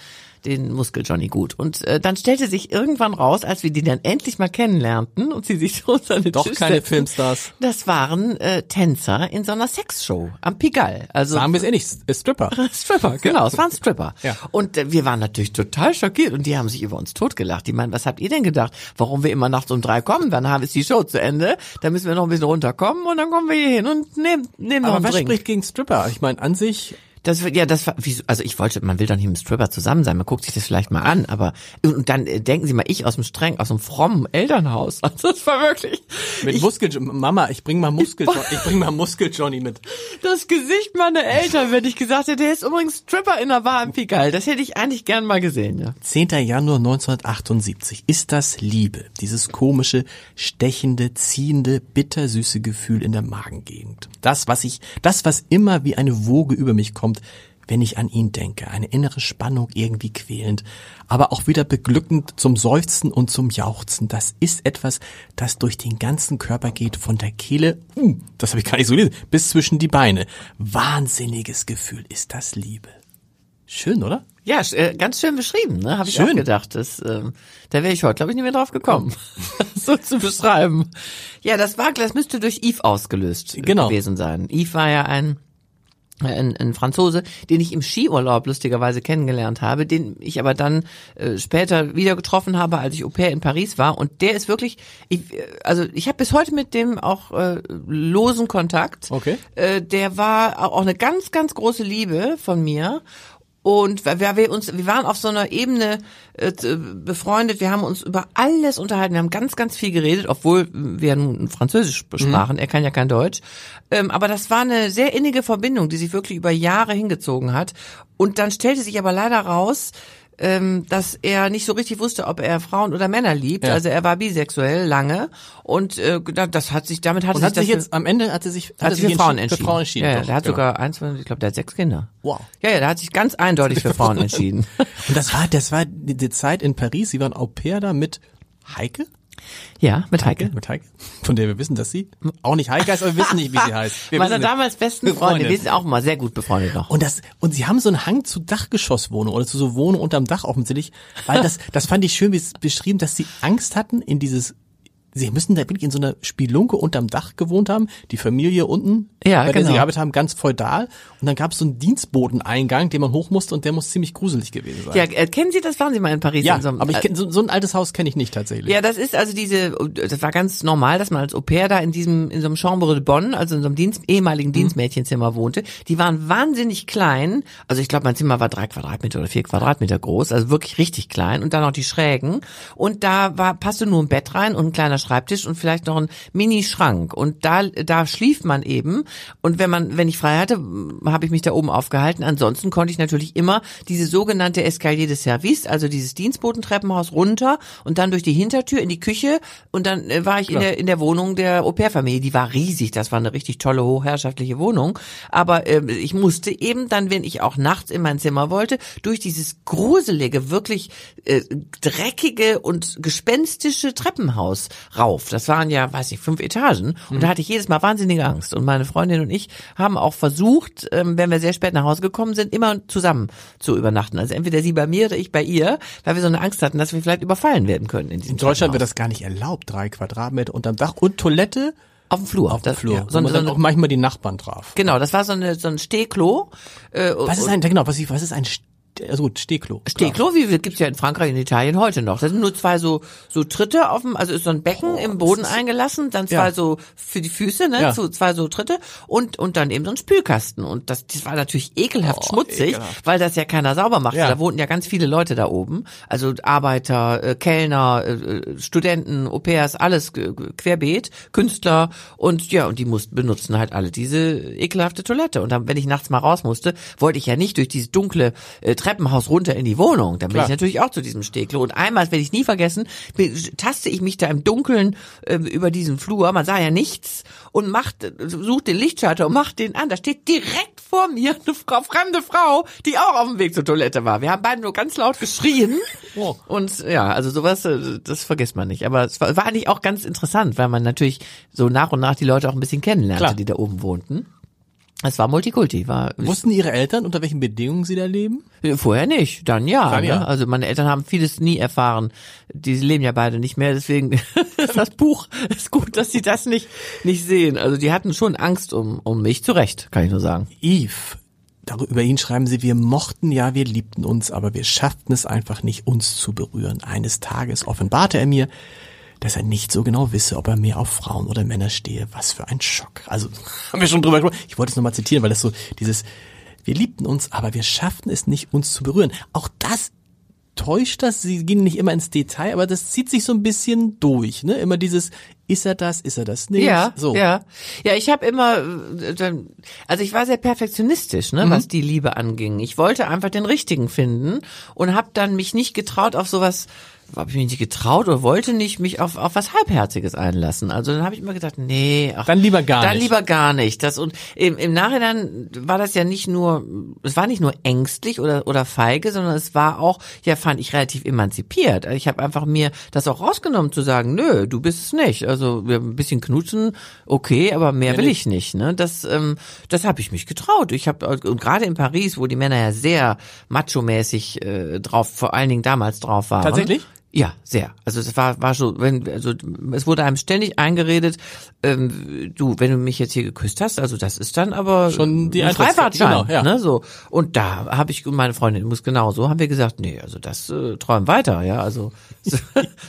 den Muskel Johnny gut. Und äh, dann stellte sich irgendwann raus, als wir die dann endlich mal kennenlernten und sie sich uns an den Doch Tisch keine setzten, Filmstars. Das waren äh, Tänzer in so einer Sexshow am Pigalle. Also Sagen wir es eh nicht, äh, Stripper. Stripper, genau, es waren Stripper. Ja. Und äh, wir waren natürlich total schockiert und die haben sich über uns totgelacht. Die meinen, was habt ihr denn gedacht, warum wir immer nachts um drei kommen? Dann haben ist die Show zu Ende, dann müssen wir noch ein bisschen runterkommen und dann kommen wir hier hin und nehmen, nehmen noch Aber einen was Drink. spricht gegen Stripper? Ich meine, an sich Das wird- ja, das also ich wollte, man will doch nicht mit dem Stripper zusammen sein, man guckt sich das vielleicht mal an, aber und dann äh, denken Sie mal, ich aus dem streng, aus dem frommen Elternhaus, also das war wirklich mit ich, Muskel Mama, ich bring mal Muskel ich bring mal Muskel Johnny mit. das Gesicht meiner Eltern, wenn ich gesagt hätte, der ist übrigens Stripper in der Bar im Pigalle, das hätte ich eigentlich gern mal gesehen, ja. 10. Januar 1978. Ist das Liebe? Dieses komische, stechende, ziehende, bittersüße Gefühl in der Magengegend. Das, was ich, das, was immer wie eine Woge über mich kommt, wenn ich an ihn denke. Eine innere Spannung irgendwie quälend, aber auch wieder beglückend zum Seufzen und zum Jauchzen. Das ist etwas, das durch den ganzen Körper geht, von der Kehle, uh, das habe ich gar nicht so gelesen, bis zwischen die Beine. Wahnsinniges Gefühl ist das Liebe. Schön, oder? Ja, äh, ganz schön beschrieben, ne? Habe ich Schön. auch gedacht. Das, ähm, da wäre ich heute, glaube ich, nicht mehr drauf gekommen, so zu beschreiben. Ja, das war, das müsste durch Eve ausgelöst äh, Genau. gewesen sein. Eve war ja ein ein, ein Franzose, den ich im Skiurlaub lustigerweise kennengelernt habe, den ich aber dann äh, später wieder getroffen habe, als ich Au pair in Paris war. Und der ist wirklich, ich, äh, also ich habe bis heute mit dem auch äh, losen Kontakt. Okay. Äh, der war auch eine ganz, ganz große Liebe von mir. Und wir, wir uns, wir waren auf so einer Ebene äh, befreundet. Wir haben uns über alles unterhalten. Wir haben ganz, ganz viel geredet, obwohl wir nun Französisch sprachen. Er kann ja kein Deutsch. Ähm, aber das war eine sehr innige Verbindung, die sich wirklich über Jahre hingezogen hat. Und dann stellte sich aber leider raus, ähm, dass er nicht so richtig wusste, ob er Frauen oder Männer liebt. Ja. Also er war bisexuell lange und äh, das hat sich damit hat Und sich hat sich das jetzt am Ende hat er sich hat sich für Frauen entschieden. Für Frauen entschieden. Ja, ja, doch, der hat genau. sogar eins, ich glaube, der hat sechs Kinder. Wow. Ja, ja, der hat sich ganz eindeutig für Frauen entschieden. Und das war das war die, die Zeit in Paris. Sie waren Au pair da mit Heike. Ja, mit Heike. Mit Heike. Von der wir wissen, dass sie auch nicht Heike heißt, aber wir wissen nicht, wie sie heißt. Wir Meine damals besten Freunde, wir sind auch mal sehr gut befreundet noch. Und das, und sie haben so einen Hang zu Dachgeschosswohnungen oder zu so Wohnungen unterm Dach offensichtlich, weil das, das fand ich schön wie es beschrieben, dass sie Angst hatten in dieses, sie müssen da wirklich in so einer Spelunke unterm Dach gewohnt haben, die Familie unten, Ja, bei der genau. sie gearbeitet haben, ganz feudal. Und dann gab es so einen Dienstboteneingang, den man hoch musste und der muss ziemlich gruselig gewesen sein. Ja, äh, kennen Sie das? Waren Sie mal in Paris? Ja, in so einem, aber ich äh, so, so ein altes Haus kenne ich nicht tatsächlich. Ja, das ist also diese, das war ganz normal, dass man als Au pair da in diesem, in so einem Chambre de Bonne, also in so einem Dienst, Mhm. ehemaligen Dienstmädchenzimmer wohnte. Die waren wahnsinnig klein. Also ich glaube, mein Zimmer war drei Quadratmeter oder vier Quadratmeter groß, also wirklich richtig klein. Und dann noch die Schrägen. Und da war, passte nur ein Bett rein und ein kleiner Schreibtisch und vielleicht noch ein Mini-Schrank. Und da, da schlief man eben. Und wenn man, wenn ich frei hatte, habe ich mich da oben aufgehalten. Ansonsten konnte ich natürlich immer diese sogenannte Escalier de Service, also dieses Dienstbotentreppenhaus runter und dann durch die Hintertür in die Küche und dann äh, war ich in der in der Wohnung der Au-pair-Familie. Die war riesig, das war eine richtig tolle hochherrschaftliche Wohnung. Aber ähm, ich musste eben dann, wenn ich auch nachts in mein Zimmer wollte, durch dieses gruselige, wirklich äh, dreckige und gespenstische Treppenhaus rauf. Das waren ja, weiß ich, fünf Etagen und da hatte ich jedes Mal wahnsinnige Angst. Und meine Freundin und ich haben auch versucht, ähm, wenn wir sehr spät nach Hause gekommen sind, immer zusammen zu übernachten. Also entweder sie bei mir oder ich bei ihr, weil wir so eine Angst hatten, dass wir vielleicht überfallen werden können in diesem In Deutschland wird das gar nicht erlaubt, drei Quadratmeter unterm Dach und Toilette auf dem Flur. auf dem Flur. Ja, so, man so dann auch manchmal die Nachbarn traf. genau, das war so, eine, so ein Stehklo. Äh, Was ist ein, genau, was, ich- was ist ein, St- also gut, Stehklo. Stehklo, wie viel gibt's ja in Frankreich und Italien heute noch. Das sind nur zwei so so Tritte auf dem, also ist so ein Becken im Boden eingelassen, dann zwei Ja. so für die Füße, ne, Ja. so zwei so Tritte und und dann eben so ein Spülkasten und das, das war natürlich ekelhaft schmutzig, ekelhaft. weil das ja keiner sauber machte. Ja. Da wohnten ja ganz viele Leute da oben, also Arbeiter, äh, Kellner, äh, äh, Studenten, Au-pairs, alles ge- ge- querbeet, Künstler und ja und die mussten benutzen halt alle diese ekelhafte Toilette und dann, wenn ich nachts mal raus musste, wollte ich ja nicht durch dieses dunkle äh, Treppenhaus runter in die Wohnung. Dann bin Klar. ich natürlich auch zu diesem Stehklo. Und einmal, das werde ich nie vergessen, taste ich mich da im Dunkeln äh, über diesen Flur, man sah ja nichts, und macht, sucht den Lichtschalter und macht den an. Da steht direkt vor mir eine Frau, fremde Frau, die auch auf dem Weg zur Toilette war. Wir haben beide nur ganz laut geschrien. Oh. Und ja, also sowas, äh, das vergisst man nicht. Aber es war, war eigentlich auch ganz interessant, weil man natürlich so nach und nach die Leute auch ein bisschen kennenlernte, Klar. die da oben wohnten. Es war Multikulti, war Wussten Ihre Eltern, unter welchen Bedingungen Sie da leben? Äh, Vorher nicht, dann ja. Dann ja. Ne? Also meine Eltern haben vieles nie erfahren. Die leben ja beide nicht mehr, deswegen ist das Buch ist gut, dass sie das nicht nicht sehen. Also die hatten schon Angst um um mich, zu Recht, kann ich nur sagen. Yves, darüber über ihn schreiben Sie, wir mochten ja, wir liebten uns, aber wir schafften es einfach nicht, uns zu berühren. Eines Tages offenbarte er mir, dass er nicht so genau wisse, ob er mehr auf Frauen oder Männer stehe. Was für ein Schock. Also, haben wir schon drüber gesprochen. Ich wollte es nochmal zitieren, weil das so dieses, wir liebten uns, aber wir schafften es nicht, uns zu berühren. Auch das täuscht das, sie gehen nicht immer ins Detail, aber das zieht sich so ein bisschen durch, ne? Immer dieses, ist er das, ist er das nicht? Ja, so. ja. Ja, ich habe immer, äh, also ich war sehr perfektionistisch, ne, was die Liebe anging. Ich wollte einfach den richtigen finden und habe dann mich nicht getraut auf sowas, habe ich mich nicht getraut oder wollte nicht mich auf, auf was Halbherziges einlassen. Also dann habe ich immer gedacht, nee, ach, Dann lieber gar dann nicht. lieber gar nicht. Das und im, im Nachhinein war das ja nicht nur, es war nicht nur ängstlich oder oder feige, sondern es war auch, ja, fand ich relativ emanzipiert. Ich habe einfach mir das auch rausgenommen zu sagen, nö, du bist es nicht. Also wir ein bisschen knutschen, okay, aber mehr will ich nicht. Ne, das ähm, das habe ich mich getraut. Ich habe und gerade in Paris, wo die Männer ja sehr macho-mäßig äh, drauf, vor allen Dingen damals drauf waren. Tatsächlich? Ja, sehr. Also es war war so, wenn also es wurde einem ständig eingeredet, ähm, du, wenn du mich jetzt hier geküsst hast, also das ist dann aber Schon die ein Freifahrtschein, genau, ja. ne, so. Und da habe ich meine Freundin muss genauso, haben wir gesagt, nee, also das äh, träum weiter, ja, also so,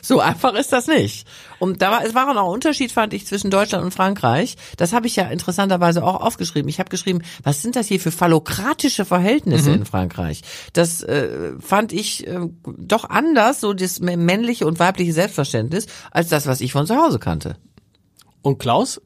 so einfach ist das nicht. Und da war es war auch ein Unterschied fand ich zwischen Deutschland und Frankreich. Das habe ich ja interessanterweise auch aufgeschrieben. Ich habe geschrieben, was sind das hier für phallokratische Verhältnisse in Frankreich? Das äh, fand ich äh, doch anders, so das männliche und weibliche Selbstverständnis, als das, was ich von zu Hause kannte. Und Klaus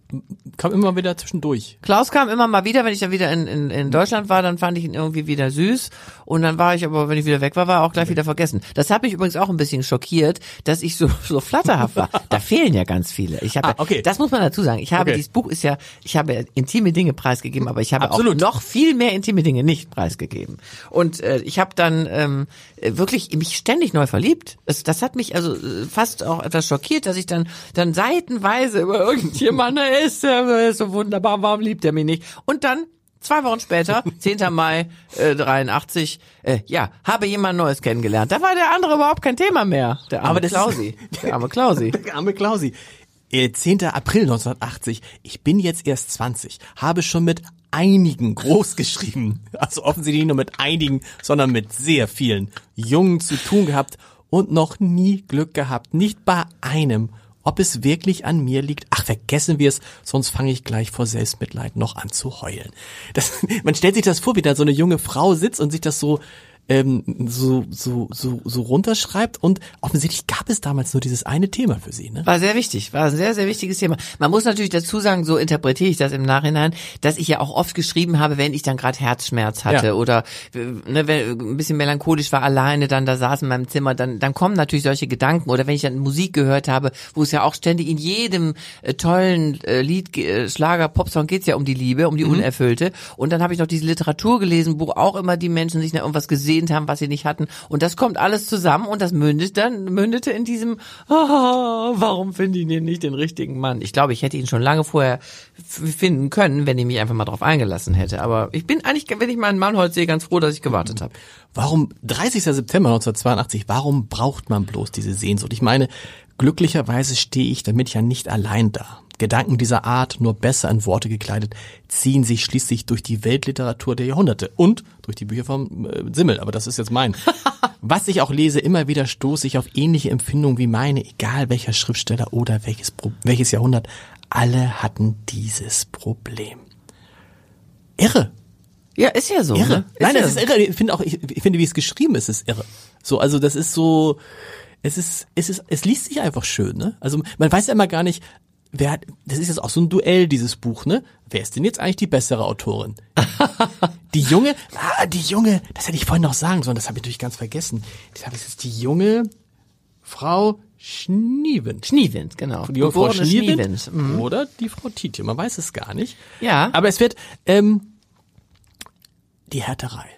kam immer wieder zwischendurch. Klaus kam immer mal wieder, wenn ich dann wieder in, in, in Deutschland war, dann fand ich ihn irgendwie wieder süß. Und dann war ich aber, wenn ich wieder weg war, war er auch gleich wieder vergessen. Das hat mich übrigens auch ein bisschen schockiert, dass ich so, so flatterhaft war. Da fehlen ja ganz viele. Ich habe, Ah, okay. das muss man dazu sagen. Ich habe, Okay. dieses Buch ist ja, ich habe intime Dinge preisgegeben, aber ich habe Absolut. auch noch viel mehr intime Dinge nicht preisgegeben. Und äh, ich habe dann ähm, äh, wirklich mich ständig neu verliebt. Das, das hat mich also äh, fast auch etwas schockiert, dass ich dann dann seitenweise über irgendjemanden, er ist, er ist so wunderbar, warum liebt er mich nicht? Und dann Zwei Wochen später, 10. Mai äh, 83, äh, ja, habe jemand Neues kennengelernt. Da war der andere überhaupt kein Thema mehr. Der arme Klausi. Der arme Klausi. Der arme Klausi. Äh, 10. April 1980. Ich bin jetzt erst 20, habe schon mit einigen groß geschrieben. Also offensichtlich nicht nur mit einigen, sondern mit sehr vielen Jungen zu tun gehabt und noch nie Glück gehabt. Nicht bei einem. Ob es wirklich an mir liegt? Ach, vergessen wir es, sonst fange ich gleich vor Selbstmitleid noch an zu heulen. Das, man stellt sich das vor, wie da so eine junge Frau sitzt und sich das so ähm, so, so, so, so runterschreibt und offensichtlich gab es damals nur dieses eine Thema für sie, ne? War sehr wichtig, war ein sehr, sehr wichtiges Thema. Man muss natürlich dazu sagen, so interpretiere ich das im Nachhinein, dass ich ja auch oft geschrieben habe, wenn ich dann gerade Herzschmerz hatte Ja. oder äh, ne, wenn ein bisschen melancholisch war, alleine dann da saß in meinem Zimmer, dann, dann kommen natürlich solche Gedanken oder wenn ich dann Musik gehört habe, wo es ja auch ständig in jedem äh, tollen äh, Lied, äh, Schlager, Popsong geht's ja um die Liebe, um die Unerfüllte und dann habe ich noch diese Literatur gelesen, wo auch immer die Menschen sich nach irgendwas gesehnt haben, was sie nicht hatten und das kommt alles zusammen und das mündet dann, mündete in diesem, ah, warum finde ich denn nicht den richtigen Mann? Ich glaube, ich hätte ihn schon lange vorher finden können, wenn ich mich einfach mal drauf eingelassen hätte. Aber ich bin eigentlich, wenn ich meinen Mann heute sehe, ganz froh, dass ich gewartet habe. Warum, 30. September 1982, warum braucht man bloß diese Sehnsucht? Ich meine, glücklicherweise stehe ich damit ja nicht allein da. Gedanken dieser Art, nur besser in Worte gekleidet, ziehen sich schließlich durch die Weltliteratur der Jahrhunderte und durch die Bücher vom äh, Simmel, aber das ist jetzt mein. Was ich auch lese, immer wieder stoße ich auf ähnliche Empfindungen wie meine, egal welcher Schriftsteller oder welches, welches Jahrhundert. Alle hatten dieses Problem. Irre. Ja, ist ja so. Irre. Ne? Ist Nein, ja das ist irre. Ich finde auch, ich, ich finde, wie es geschrieben ist, ist irre. So, also das ist so, es ist, es ist, es liest sich einfach schön, ne? Also man weiß ja immer gar nicht, wer hat, das ist jetzt auch so ein Duell, dieses Buch, ne? Wer ist denn jetzt eigentlich die bessere Autorin? die junge, ah, die junge, das hätte ich vorhin noch sagen sollen, das habe ich natürlich ganz vergessen. Das ich jetzt die junge Frau Schniewind. Schniewind, genau. Die junge Frau Geborene Schniewind, Schniewind. Mhm. oder die Frau Tietje, man weiß es gar nicht. Ja. Aber es wird, ähm, die Härterei.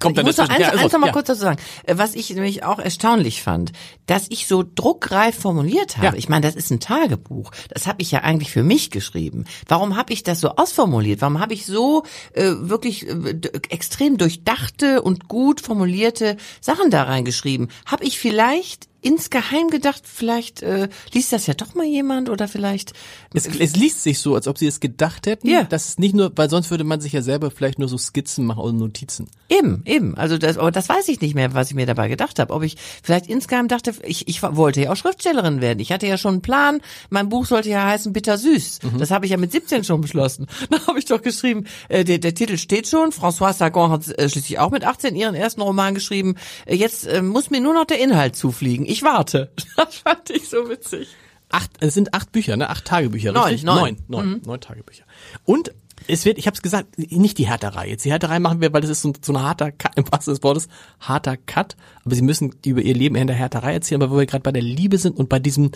Kommt Ich dann muss noch eins, Ja, eins noch mal ja. kurz dazu sagen, was ich nämlich auch erstaunlich fand, dass ich so druckreif formuliert habe. Ja. Ich meine, das ist ein Tagebuch. Das habe ich ja eigentlich für mich geschrieben. Warum habe ich das so ausformuliert? Warum habe ich so äh, wirklich äh, extrem durchdachte und gut formulierte Sachen da reingeschrieben? Habe ich vielleicht insgeheim gedacht, vielleicht äh, liest das ja doch mal jemand oder vielleicht Es, es liest sich so, als ob sie es gedacht hätten. Ja. Das ist nicht nur, weil sonst würde man sich ja selber vielleicht nur so Skizzen machen oder Notizen. Eben, eben. Also das, aber das weiß ich nicht mehr, was ich mir dabei gedacht habe. Ob ich vielleicht insgeheim dachte, ich, ich wollte ja auch Schriftstellerin werden. Ich hatte ja schon einen Plan. Mein Buch sollte ja heißen Bittersüß. Das habe ich ja mit 17 schon beschlossen. Da habe ich doch geschrieben, äh, der, der Titel steht schon. François Sagan hat äh, schließlich auch mit 18 ihren ersten Roman geschrieben. Äh, jetzt äh, muss mir nur noch der Inhalt zufliegen. Ich warte. Das fand ich so witzig. Acht, es sind acht Bücher, ne? Acht Tagebücher, Neun, richtig? neun. neun, neun, neun Tagebücher. Und es wird, ich habe es gesagt, nicht die Härterei. Jetzt die Härterei machen wir, weil das ist so, ein- so ein harter Cut, im wahrsten des Wortes, harter Cut. Aber sie müssen über ihr Leben in der Härterei erzählen, aber wo wir gerade bei der Liebe sind und bei diesem,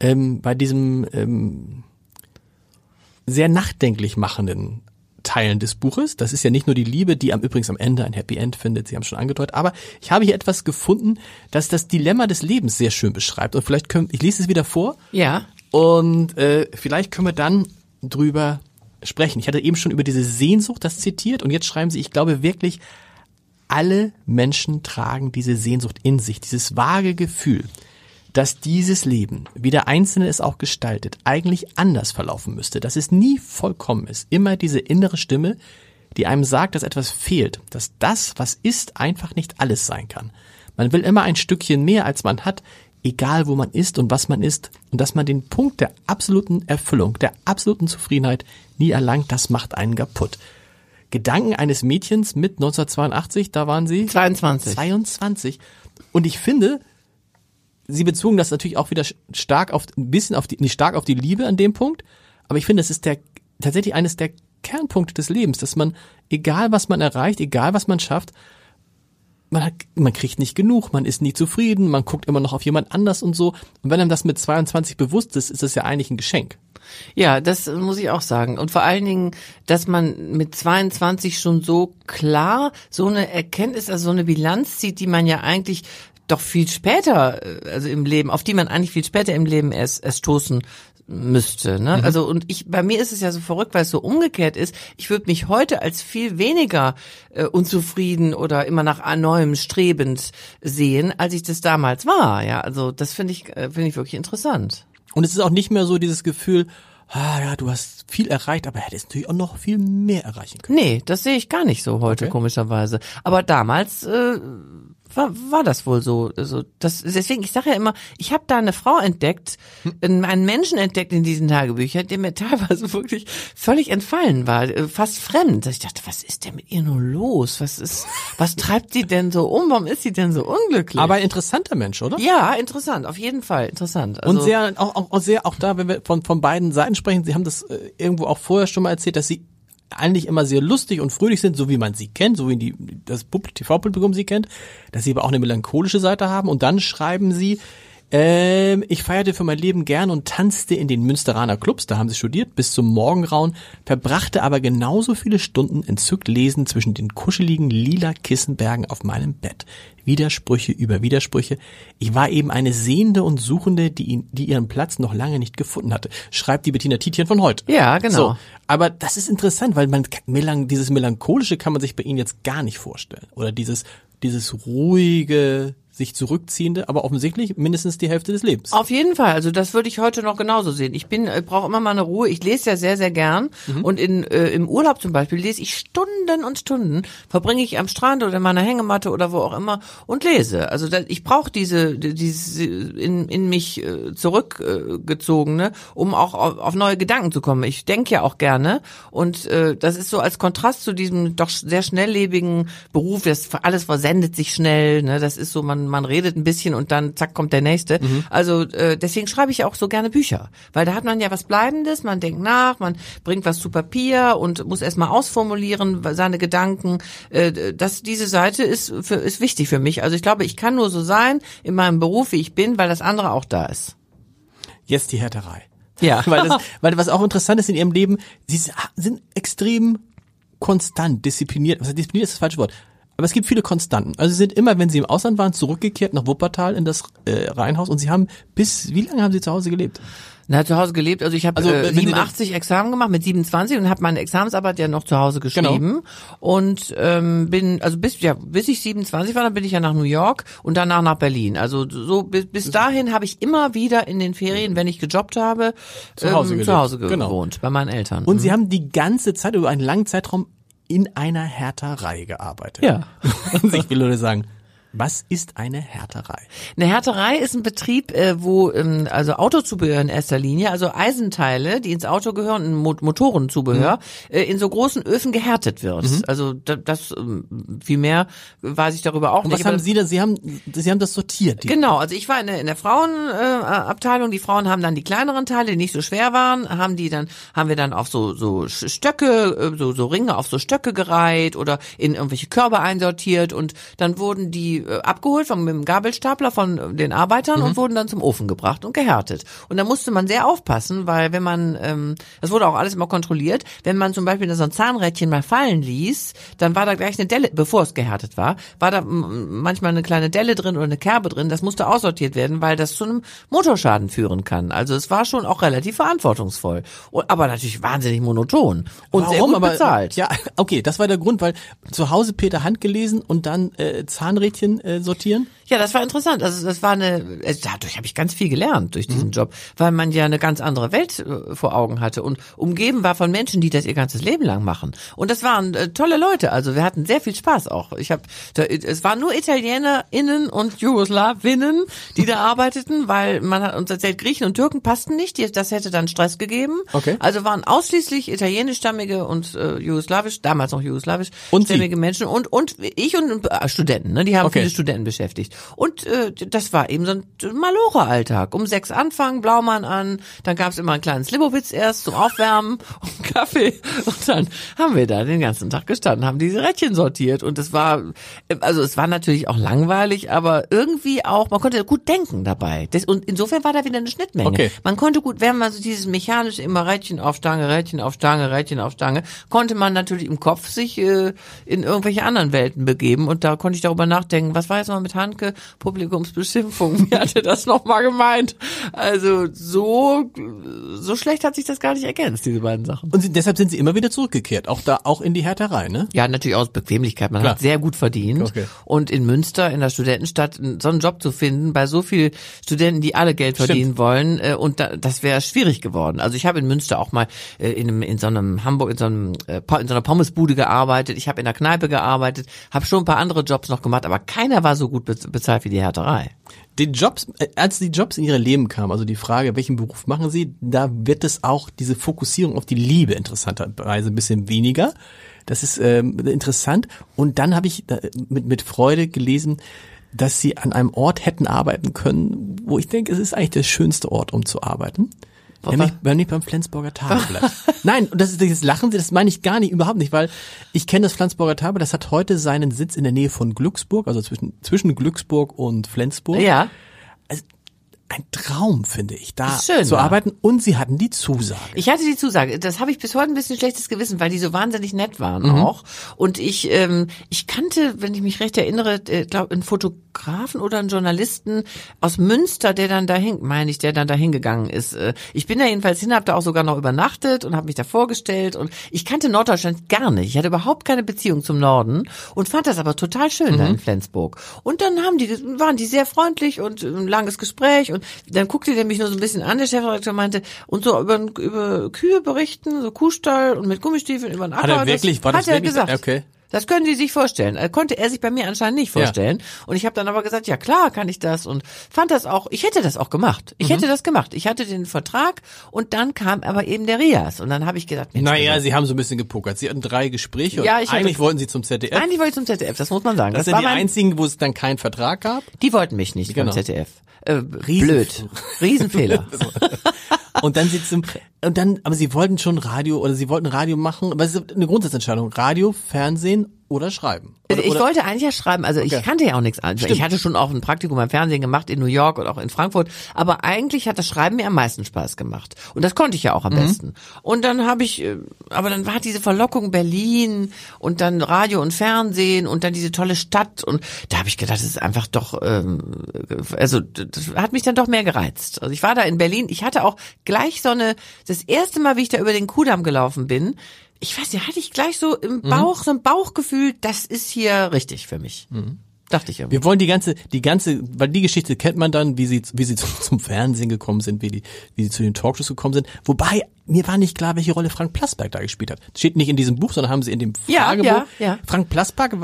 ähm, bei diesem ähm, sehr nachdenklich machenden Teilen des Buches. Das ist ja nicht nur die Liebe, die am übrigens am Ende ein Happy End findet, Sie haben es schon angedeutet, aber ich habe hier etwas gefunden, das das Dilemma des Lebens sehr schön beschreibt. Und vielleicht können, ich lese es wieder vor. Ja. Und äh, vielleicht können wir dann drüber sprechen. Ich hatte eben schon über diese Sehnsucht das zitiert und jetzt schreiben Sie, ich glaube wirklich, alle Menschen tragen diese Sehnsucht in sich, dieses vage Gefühl, dass dieses Leben, wie der Einzelne es auch gestaltet, eigentlich anders verlaufen müsste, dass es nie vollkommen ist. Immer diese innere Stimme, die einem sagt, dass etwas fehlt, dass das, was ist, einfach nicht alles sein kann. Man will immer ein Stückchen mehr, als man hat, egal wo man ist und was man ist, und dass man den Punkt der absoluten Erfüllung, der absoluten Zufriedenheit nie erlangt, das macht einen kaputt. Gedanken eines Mädchens mit 1982, da waren Sie? 22. 22. Und ich finde, Sie bezogen das natürlich auch wieder stark auf, ein bisschen auf die, nicht stark auf die Liebe an dem Punkt, aber ich finde, es ist der, tatsächlich eines der Kernpunkte des Lebens, dass man, egal was man erreicht, egal was man schafft, man hat, man kriegt nicht genug, man ist nie zufrieden, man guckt immer noch auf jemand anders und so. Und wenn einem das mit 22 bewusst ist, ist das ja eigentlich ein Geschenk. Ja, das muss ich auch sagen. Und vor allen Dingen, dass man mit 22 schon so klar so eine Erkenntnis, also so eine Bilanz zieht, die man ja eigentlich doch viel später, äh, also im Leben, auf die man eigentlich viel später im Leben erst, erst stoßen müsste. Ne? Mhm. Also und ich bei mir ist es ja so verrückt, weil es so umgekehrt ist. Ich würde mich heute als viel weniger äh, unzufrieden oder immer nach neuem strebend sehen, als ich das damals war. Ja, also das finde ich äh, finde ich wirklich interessant. Und es ist auch nicht mehr so dieses Gefühl, ah ja, du hast viel erreicht, aber hättest natürlich auch noch viel mehr erreichen können. Nee, das sehe ich gar nicht so heute, okay. komischerweise. Aber damals äh, war, war das wohl so. Also das, deswegen, ich sage ja immer, ich habe da eine Frau entdeckt, hm. einen Menschen entdeckt in diesen Tagebüchern, der mir teilweise wirklich völlig entfallen war, äh, fast fremd. Ich dachte, was ist denn mit ihr nur los? Was ist, was treibt die denn so um? Warum ist sie denn so unglücklich? Aber ein interessanter Mensch, oder? Ja, interessant, auf jeden Fall interessant. Also Und sehr, auch, auch sehr, auch da, wenn wir von, von beiden Seiten sprechen, Sie haben das äh, irgendwo auch vorher schon mal erzählt, dass Sie eigentlich immer sehr lustig und fröhlich sind, so wie man sie kennt, so wie die, das TV-Publikum sie kennt, dass sie aber auch eine melancholische Seite haben. Und dann schreiben sie, ähm, ich feierte für mein Leben gern und tanzte in den Münsteraner Clubs, da haben sie studiert, bis zum Morgengrauen, verbrachte aber genauso viele Stunden entzückt lesen zwischen den kuscheligen lila Kissenbergen auf meinem Bett. Widersprüche über Widersprüche. Ich war eben eine Sehende und Suchende, die, ihn, die ihren Platz noch lange nicht gefunden hatte. Schreibt die Bettina Tietjen von heute. Ja, genau. So, aber das ist interessant, weil man dieses melancholische kann man sich bei Ihnen jetzt gar nicht vorstellen. Oder dieses dieses ruhige, sich zurückziehende, aber offensichtlich mindestens die Hälfte des Lebens. Auf jeden Fall, also das würde ich heute noch genauso sehen. Ich bin, äh, brauche immer mal eine Ruhe. Ich lese ja sehr, sehr gern mhm. und in äh, im Urlaub zum Beispiel lese ich Stunden und Stunden, verbringe ich am Strand oder in meiner Hängematte oder wo auch immer und lese. Also da, ich brauche diese, diese in, in mich äh, zurückgezogene, um auch auf, auf neue Gedanken zu kommen. Ich denke ja auch gerne und äh, das ist so als Kontrast zu diesem doch sehr schnelllebigen Beruf. Das alles versendet sich schnell. Ne? Das ist so man man redet ein bisschen und dann zack kommt der nächste. Mhm. Also äh, deswegen schreibe ich auch so gerne Bücher, weil da hat man ja was Bleibendes, man denkt nach, man bringt was zu Papier und muss erstmal ausformulieren seine Gedanken. Äh, das diese Seite ist für, ist wichtig für mich. Also ich glaube, ich kann nur so sein in meinem Beruf, wie ich bin, weil das andere auch da ist. Jetzt die Härterei. Ja. weil, das, weil was auch interessant ist in ihrem Leben, sie sind extrem konstant, diszipliniert. Was diszipliniert ist das falsche Wort. Aber es gibt viele Konstanten. Also sie sind immer, wenn sie im Ausland waren, zurückgekehrt nach Wuppertal in das äh, Reihenhaus und sie haben bis, wie lange haben sie zu Hause gelebt? Na, zu Hause gelebt. Also ich habe also, äh, 87 Examen gemacht mit 27 und habe meine Examensarbeit ja noch zu Hause geschrieben genau. und ähm, bin also bis ja bis ich 27 war, dann bin ich ja nach New York und danach nach Berlin. Also so bis, bis dahin habe ich immer wieder in den Ferien, wenn ich gejobbt habe, zu Hause, ähm, zu Hause genau. gewohnt genau. bei meinen Eltern. Und mhm. sie haben die ganze Zeit über einen langen Zeitraum in einer Härterei gearbeitet. Ja. Und ich will nur sagen, was ist eine Härterei? Eine Härterei ist ein Betrieb, äh, wo ähm, also Autozubehör in erster Linie, also Eisenteile, die ins Auto gehören, Motorenzubehör, mhm. äh, in so großen Öfen gehärtet wird. Mhm. Also das, ähm, viel mehr weiß ich darüber auch Und nicht. Was haben Sie da? Sie haben Sie haben das sortiert. Genau, also ich war in der, in der Frauenabteilung. Äh, die Frauen haben dann die kleineren Teile, die nicht so schwer waren, haben die dann haben wir dann auf so so Stöcke, so so Ringe auf so Stöcke gereiht oder in irgendwelche Körbe einsortiert und dann wurden die äh, abgeholt von mit dem Gabelstapler von den Arbeitern Mhm. und wurden dann zum Ofen gebracht und gehärtet. Und da musste man sehr aufpassen, weil wenn man, ähm, das wurde auch alles immer kontrolliert, wenn man zum Beispiel so ein Zahnrädchen mal fallen ließ, dann war da gleich eine Delle, bevor es gehärtet war, war da manchmal eine kleine Delle drin oder eine Kerbe drin. Das musste aussortiert werden, weil das zu einem Motorschaden führen kann. Also es war schon auch relativ verantwortungsvoll, Und- aber natürlich wahnsinnig monoton und sehr gut aber, bezahlt. Ja, okay, das war der Grund, weil zu Hause Peter Hand gelesen und dann äh, Zahnrädchen äh, sortieren. Ja, das war interessant. Also das war eine, also dadurch habe ich ganz viel gelernt durch Mhm. diesen Job, weil man ja eine ganz andere Welt äh, vor Augen hatte und umgeben war von Menschen, die das ihr ganzes Leben lang machen. Und das waren äh, tolle Leute. Also wir hatten sehr viel Spaß auch. Ich habe, es waren nur ItalienerInnen und Jugoslawinnen, die da arbeiteten, weil man hat uns erzählt, Griechen und Türken passten nicht. Die- Das hätte dann Stress gegeben. Okay. Also waren ausschließlich italienischstammige und äh, jugoslawisch, damals noch jugoslawisch Und stämmige Menschen und und ich und äh, Studenten. Ne? Die haben Okay. Viele Studenten beschäftigt. Und äh, das war eben so ein Malora-Alltag. Um sechs anfangen, Blaumann an, dann gab's immer einen kleinen Slivovitz erst zum Aufwärmen und Kaffee. Und dann haben wir da den ganzen Tag gestanden, haben diese Rädchen sortiert. Und es war, äh, also es war natürlich auch langweilig, aber irgendwie auch, man konnte gut denken dabei. Das, und insofern war da wieder eine Schnittmenge. Okay. Man konnte gut, wenn man so dieses mechanische immer Rädchen auf Stange, Rädchen auf Stange, Rädchen auf Stange, konnte man natürlich im Kopf sich äh, in irgendwelche anderen Welten begeben und da konnte ich darüber nachdenken, was war jetzt mal mit Hanke, Publikumsbeschimpfung, wie hat er das nochmal gemeint? Also so, so schlecht hat sich das gar nicht ergänzt, diese beiden Sachen. Und sie, deshalb sind sie immer wieder zurückgekehrt, auch da, auch in die Härterei, ne? Ja, natürlich aus Bequemlichkeit. Man Klar. hat sehr gut verdient. Okay. Und in Münster, in der Studentenstadt, so einen Job zu finden, bei so vielen Studenten, die alle Geld Stimmt. verdienen wollen, äh, und da, das wäre schwierig geworden. Also ich habe in Münster auch mal äh, in, einem, in so einem Hamburg, in so, einem, äh, in so einer Pommesbude gearbeitet. Ich habe in der Kneipe gearbeitet, habe schon ein paar andere Jobs noch gemacht, aber keiner war so gut bez- bezahlt wie die Härterei. Die Jobs, äh, als die Jobs in ihr Leben kamen, also die Frage, welchen Beruf machen sie, da wird es auch diese Fokussierung auf die Liebe interessanterweise ein bisschen weniger. Das ist ähm, interessant. Und dann habe ich äh, mit, mit Freude gelesen, dass sie an einem Ort hätten arbeiten können, wo ich denke, es ist eigentlich der schönste Ort, um zu arbeiten. Nämlich, nämlich beim Flensburger Tageblatt. Nein, und das ist das lachen Sie, das meine ich gar nicht, überhaupt nicht, weil ich kenne das Flensburger Tageblatt, das hat heute seinen Sitz in der Nähe von Glücksburg, also zwischen, zwischen Glücksburg und Flensburg Ja. Ein Traum, finde ich, da schön, zu ja. arbeiten. Und sie hatten die Zusage. Ich hatte die Zusage. Das habe ich bis heute ein bisschen schlechtes Gewissen, weil die so wahnsinnig nett waren Mhm. auch. Und ich, ähm, ich kannte, wenn ich mich recht erinnere, äh, glaube einen Fotografen oder einen Journalisten aus Münster, der dann dahin, meine ich, der dann dahin gegangen ist. Äh, Ich bin da jedenfalls hin, habe da auch sogar noch übernachtet und habe mich da vorgestellt. Und ich kannte Norddeutschland gar nicht. Ich hatte überhaupt keine Beziehung zum Norden und fand das aber total schön da in Mhm. Flensburg. Und dann haben die, waren die sehr freundlich und äh, ein langes Gespräch. Und dann guckte der mich nur so ein bisschen an, der Chefredakteur meinte, und so über, über Kühe berichten, so Kuhstall und mit Gummistiefeln über den Acker. er wirklich- das, war das hat er wirklich- gesagt. okay. Das können Sie sich vorstellen. Äh, Konnte er sich bei mir anscheinend nicht vorstellen. Und ich habe dann aber gesagt, ja klar, kann ich das und fand das auch, ich hätte das auch gemacht. Ich Mhm. hätte das gemacht. Ich hatte den Vertrag und dann kam aber eben der Rias. Und dann habe ich gedacht, Mensch, Naja, also, sie haben so ein bisschen gepokert. Sie hatten drei Gespräche Ja, und ich hatte- eigentlich wollten sie zum ZDF. eigentlich wollte ich zum ZDF, das muss man sagen. das Das, sind war die mein, einzigen, wo es dann keinen Vertrag gab. die wollten mich nicht Genau. beim ZDF. Äh, Riesen- blöd. Riesenfehler. Und dann sie zum, und dann, aber sie wollten schon Radio oder sie wollten Radio machen, aber es ist eine Grundsatzentscheidung. Radio, Fernsehen oder Schreiben. Oder, Also ich oder, wollte eigentlich ja schreiben, also Okay. ich kannte ja auch nichts anderes. Ich hatte schon auch ein Praktikum beim Fernsehen gemacht in New York und auch in Frankfurt, aber eigentlich hat das Schreiben mir am meisten Spaß gemacht. Und das konnte ich ja auch Mhm. am besten. Und dann habe ich, äh, aber dann war diese Verlockung Berlin und dann Radio und Fernsehen und dann diese tolle Stadt und da habe ich gedacht, das ist einfach doch, ähm, also das hat mich dann doch mehr gereizt. Also ich war da in Berlin, ich hatte auch gleich so eine, das erste Mal, wie ich da über den Kudamm gelaufen bin, ich weiß nicht, hatte ich gleich so im Bauch, so ein Bauchgefühl, das ist hier richtig für mich. Dachte ich irgendwie. wir wollen die ganze, die ganze, weil die Geschichte kennt man dann, wie sie, wie sie zum, zum Fernsehen gekommen sind, wie die, wie sie zu den Talkshows gekommen sind. Wobei, mir war nicht klar, welche Rolle Frank Plasberg da gespielt hat. Steht nicht in diesem Buch, sondern haben sie in dem Ja, Fragebogen. ja, ja. Frank Plasberg,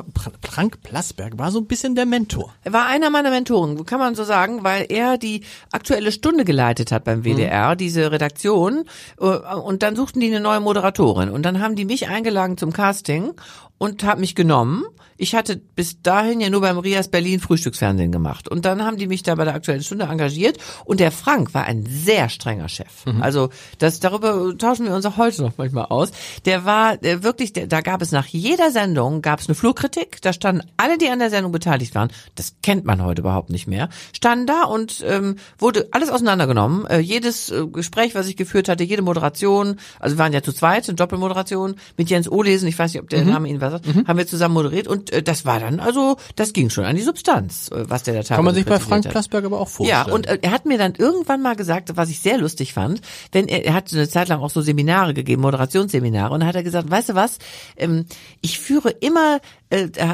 Frank Plasberg war so ein bisschen der Mentor. Er war einer meiner Mentoren, kann man so sagen, weil er die aktuelle Stunde geleitet hat beim WDR, diese Redaktion. äh, Und dann suchten die eine neue Moderatorin. Und dann haben die mich eingeladen zum Casting und haben mich genommen. Ich hatte bis dahin ja nur beim Rias Berlin Frühstücksfernsehen gemacht. Und dann haben die mich da bei der aktuellen Stunde engagiert. Und der Frank war ein sehr strenger Chef. Also das darüber da tauschen wir uns auch heute noch manchmal aus. Der war der wirklich, der, da gab es nach jeder Sendung gab es eine Flurkritik. Da standen alle, die an der Sendung beteiligt waren. Das kennt man heute überhaupt nicht mehr. Standen da und ähm, wurde alles auseinandergenommen. Äh, jedes äh, Gespräch, was ich geführt hatte, jede Moderation, also wir waren ja zu zweit, eine Doppelmoderation mit Jens Ohlesen. Ich weiß nicht, ob der mhm. Name Ihnen was sagt. Mhm. Haben wir zusammen moderiert und äh, das war dann also, das ging schon an die Substanz, äh, was der da Kann man sich bei Frank Plasberg aber auch vorstellen. Ja, und äh, er hat mir dann irgendwann mal gesagt, was ich sehr lustig fand, wenn er, er hat eine Zeit lang auch so Seminare gegeben, Moderationsseminare, und dann hat er gesagt, weißt du was, ähm, ich führe immer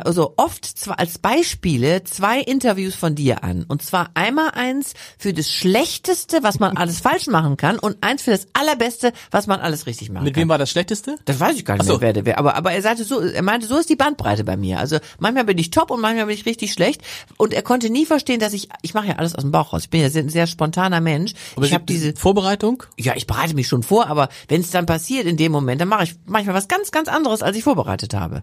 also oft zwar als Beispiele zwei Interviews von dir an. Und zwar einmal eins für das Schlechteste, was man alles falsch machen kann, und eins für das Allerbeste, was man alles richtig machen Mit kann. wem war das Schlechteste? Das weiß ich gar nicht so. mehr, wer, wer. Aber, aber er sagte so, er meinte, so ist die Bandbreite bei mir. Also manchmal bin ich top und manchmal bin ich richtig schlecht. Und er konnte nie verstehen, dass ich, ich mache ja alles aus dem Bauch raus. Ich bin ja sehr, ein sehr spontaner Mensch. Aber ich habe die- diese Vorbereitung? ja, ich bereite mich schon vor, aber wenn es dann passiert in dem Moment, dann mache ich manchmal was ganz, ganz anderes, als ich vorbereitet habe.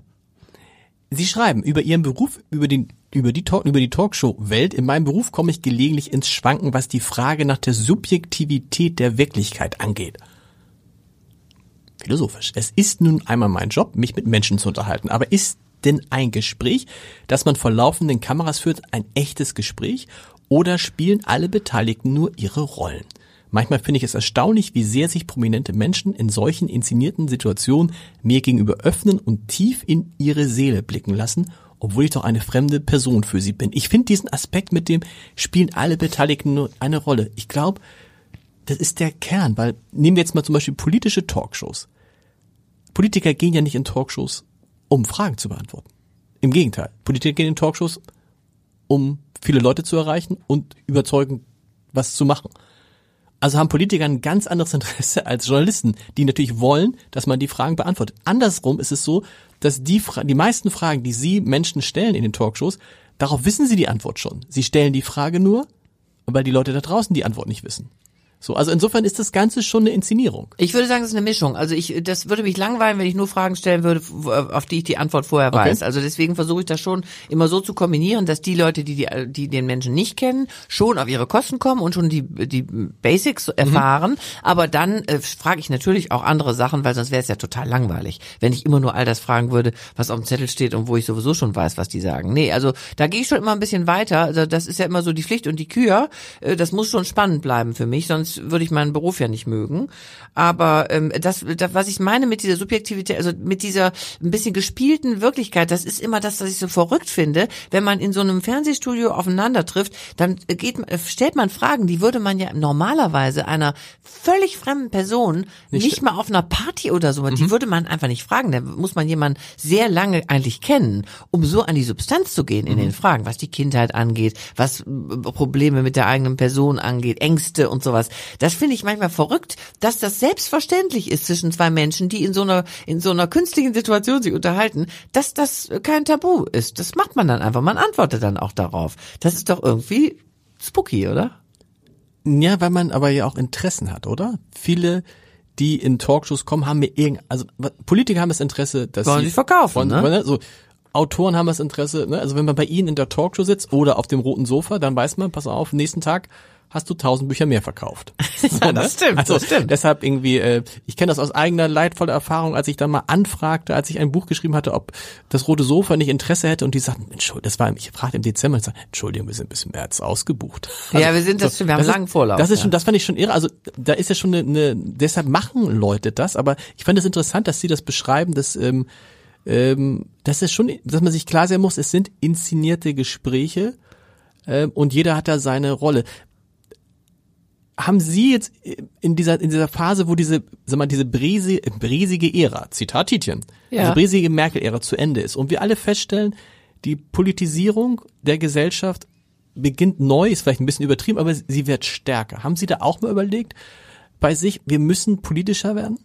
Sie schreiben über Ihren Beruf, über den über die Talk, über die Talkshow-Welt. In meinem Beruf komme ich gelegentlich ins Schwanken, was die Frage nach der Subjektivität der Wirklichkeit angeht. Philosophisch. Es ist nun einmal mein Job, mich mit Menschen zu unterhalten. Aber ist denn ein Gespräch, das man vor laufenden Kameras führt, ein echtes Gespräch? Oder spielen alle Beteiligten nur ihre Rollen? Manchmal finde ich es erstaunlich, wie sehr sich prominente Menschen in solchen inszenierten Situationen mir gegenüber öffnen und tief in ihre Seele blicken lassen, obwohl ich doch eine fremde Person für sie bin. Ich finde diesen Aspekt mit dem spielen alle Beteiligten eine Rolle. Ich glaube, das ist der Kern, weil nehmen wir jetzt mal zum Beispiel politische Talkshows. Politiker gehen ja nicht in Talkshows, um Fragen zu beantworten. Im Gegenteil, Politiker gehen in Talkshows, um viele Leute zu erreichen und überzeugen, was zu machen. Also haben Politiker ein ganz anderes Interesse als Journalisten, die natürlich wollen, dass man die Fragen beantwortet. Andersrum ist es so, dass die, Fra die meisten Fragen, die Sie Menschen stellen in den Talkshows, darauf wissen Sie die Antwort schon. Sie stellen die Frage nur, weil die Leute da draußen die Antwort nicht wissen. So, also insofern ist das Ganze schon eine Inszenierung. Ich würde sagen, es ist eine Mischung. Also ich, das würde mich langweilen, wenn ich nur Fragen stellen würde, auf die ich die Antwort vorher Okay. weiß. Also deswegen versuche ich das schon immer so zu kombinieren, dass die Leute, die, die, die den Menschen nicht kennen, schon auf ihre Kosten kommen und schon die, die Basics erfahren. Aber dann äh, frage ich natürlich auch andere Sachen, weil sonst wäre es ja total langweilig, wenn ich immer nur all das fragen würde, was auf dem Zettel steht und wo ich sowieso schon weiß, was die sagen. Nee, also da gehe ich schon immer ein bisschen weiter. Also das ist ja immer so die Pflicht und die Kür. Äh, Das muss schon spannend bleiben für mich, sonst würde ich meinen Beruf ja nicht mögen. Aber ähm, das, das, was ich meine mit dieser Subjektivität, also mit dieser ein bisschen gespielten Wirklichkeit, das ist immer das, was ich so verrückt finde. Wenn man in so einem Fernsehstudio aufeinander trifft, dann geht, man- stellt man Fragen, die würde man ja normalerweise einer völlig fremden Person nicht, mal auf einer Party oder so, die würde man einfach nicht fragen. Da muss man jemanden sehr lange eigentlich kennen, um so an die Substanz zu gehen in den Fragen, was die Kindheit angeht, was äh, Probleme mit der eigenen Person angeht, Ängste und sowas. Das finde ich manchmal verrückt, dass das selbstverständlich ist zwischen zwei Menschen, die in so einer in so einer künstlichen Situation sich unterhalten, dass das kein Tabu ist. Das macht man dann einfach. Man antwortet dann auch darauf. Das ist doch irgendwie spooky, oder? Ja, weil man aber ja auch Interessen hat, oder? Viele, die in Talkshows kommen, haben mir irgend, also Politiker haben das Interesse, dass Wollen sie sich verkaufen, wollen- ne? wollen, So Autoren haben das Interesse, ne? Also wenn man bei ihnen in der Talkshow sitzt oder auf dem roten Sofa, dann weiß man, pass auf, nächsten Tag hast du tausend Bücher mehr verkauft. Ja, das stimmt, Also das stimmt. deshalb irgendwie, äh, ich kenne das aus eigener leidvoller Erfahrung, als ich dann mal anfragte, als ich ein Buch geschrieben hatte, ob das rote Sofa nicht Interesse hätte und die sagten, Entschuldigung, das war, ich fragte im Dezember und sagte, Entschuldigung, wir sind ein bisschen März ausgebucht. Ja, wir sind das schon- wir haben ist- langen Vorlauf, Das ist schon, das fand ich schon irre. Also da ist ja schon eine, eine deshalb machen Leute das, aber ich fand es interessant, dass sie das beschreiben, dass ähm, ähm, das ist schon, dass man sich klar sein muss, es sind inszenierte Gespräche ähm, und jeder hat da seine Rolle. Haben Sie jetzt in dieser in dieser Phase, wo diese, sag mal, diese brise, bresige Ära, Zitat Tietjen, Ja. diese bresige Merkel-Ära zu Ende ist und wir alle feststellen, die Politisierung der Gesellschaft beginnt neu, ist vielleicht ein bisschen übertrieben, aber sie wird stärker. Haben Sie da auch mal überlegt bei sich, wir müssen politischer werden?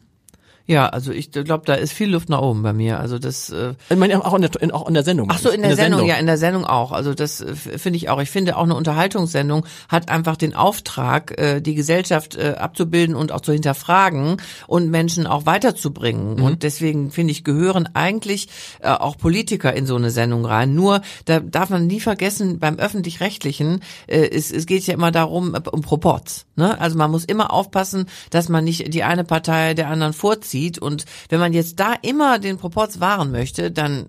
Ja, also ich glaube, da ist viel Luft nach oben bei mir. Also das. Äh ich meine auch in der, in, auch in der Sendung. Ach so, in der, in der Sendung, Sendung, ja, in der Sendung auch. Also das äh, finde ich auch. Ich finde auch eine Unterhaltungssendung hat einfach den Auftrag, äh, die Gesellschaft äh, abzubilden und auch zu hinterfragen und Menschen auch weiterzubringen. Mhm. Und deswegen finde ich gehören eigentlich äh, auch Politiker in so eine Sendung rein. Nur da darf man nie vergessen, beim öffentlich-rechtlichen äh, es, es geht ja immer darum um Proports. Ne? Also man muss immer aufpassen, dass man nicht die eine Partei der anderen vorzieht zieht. Und wenn man jetzt da immer den Proporz wahren möchte, dann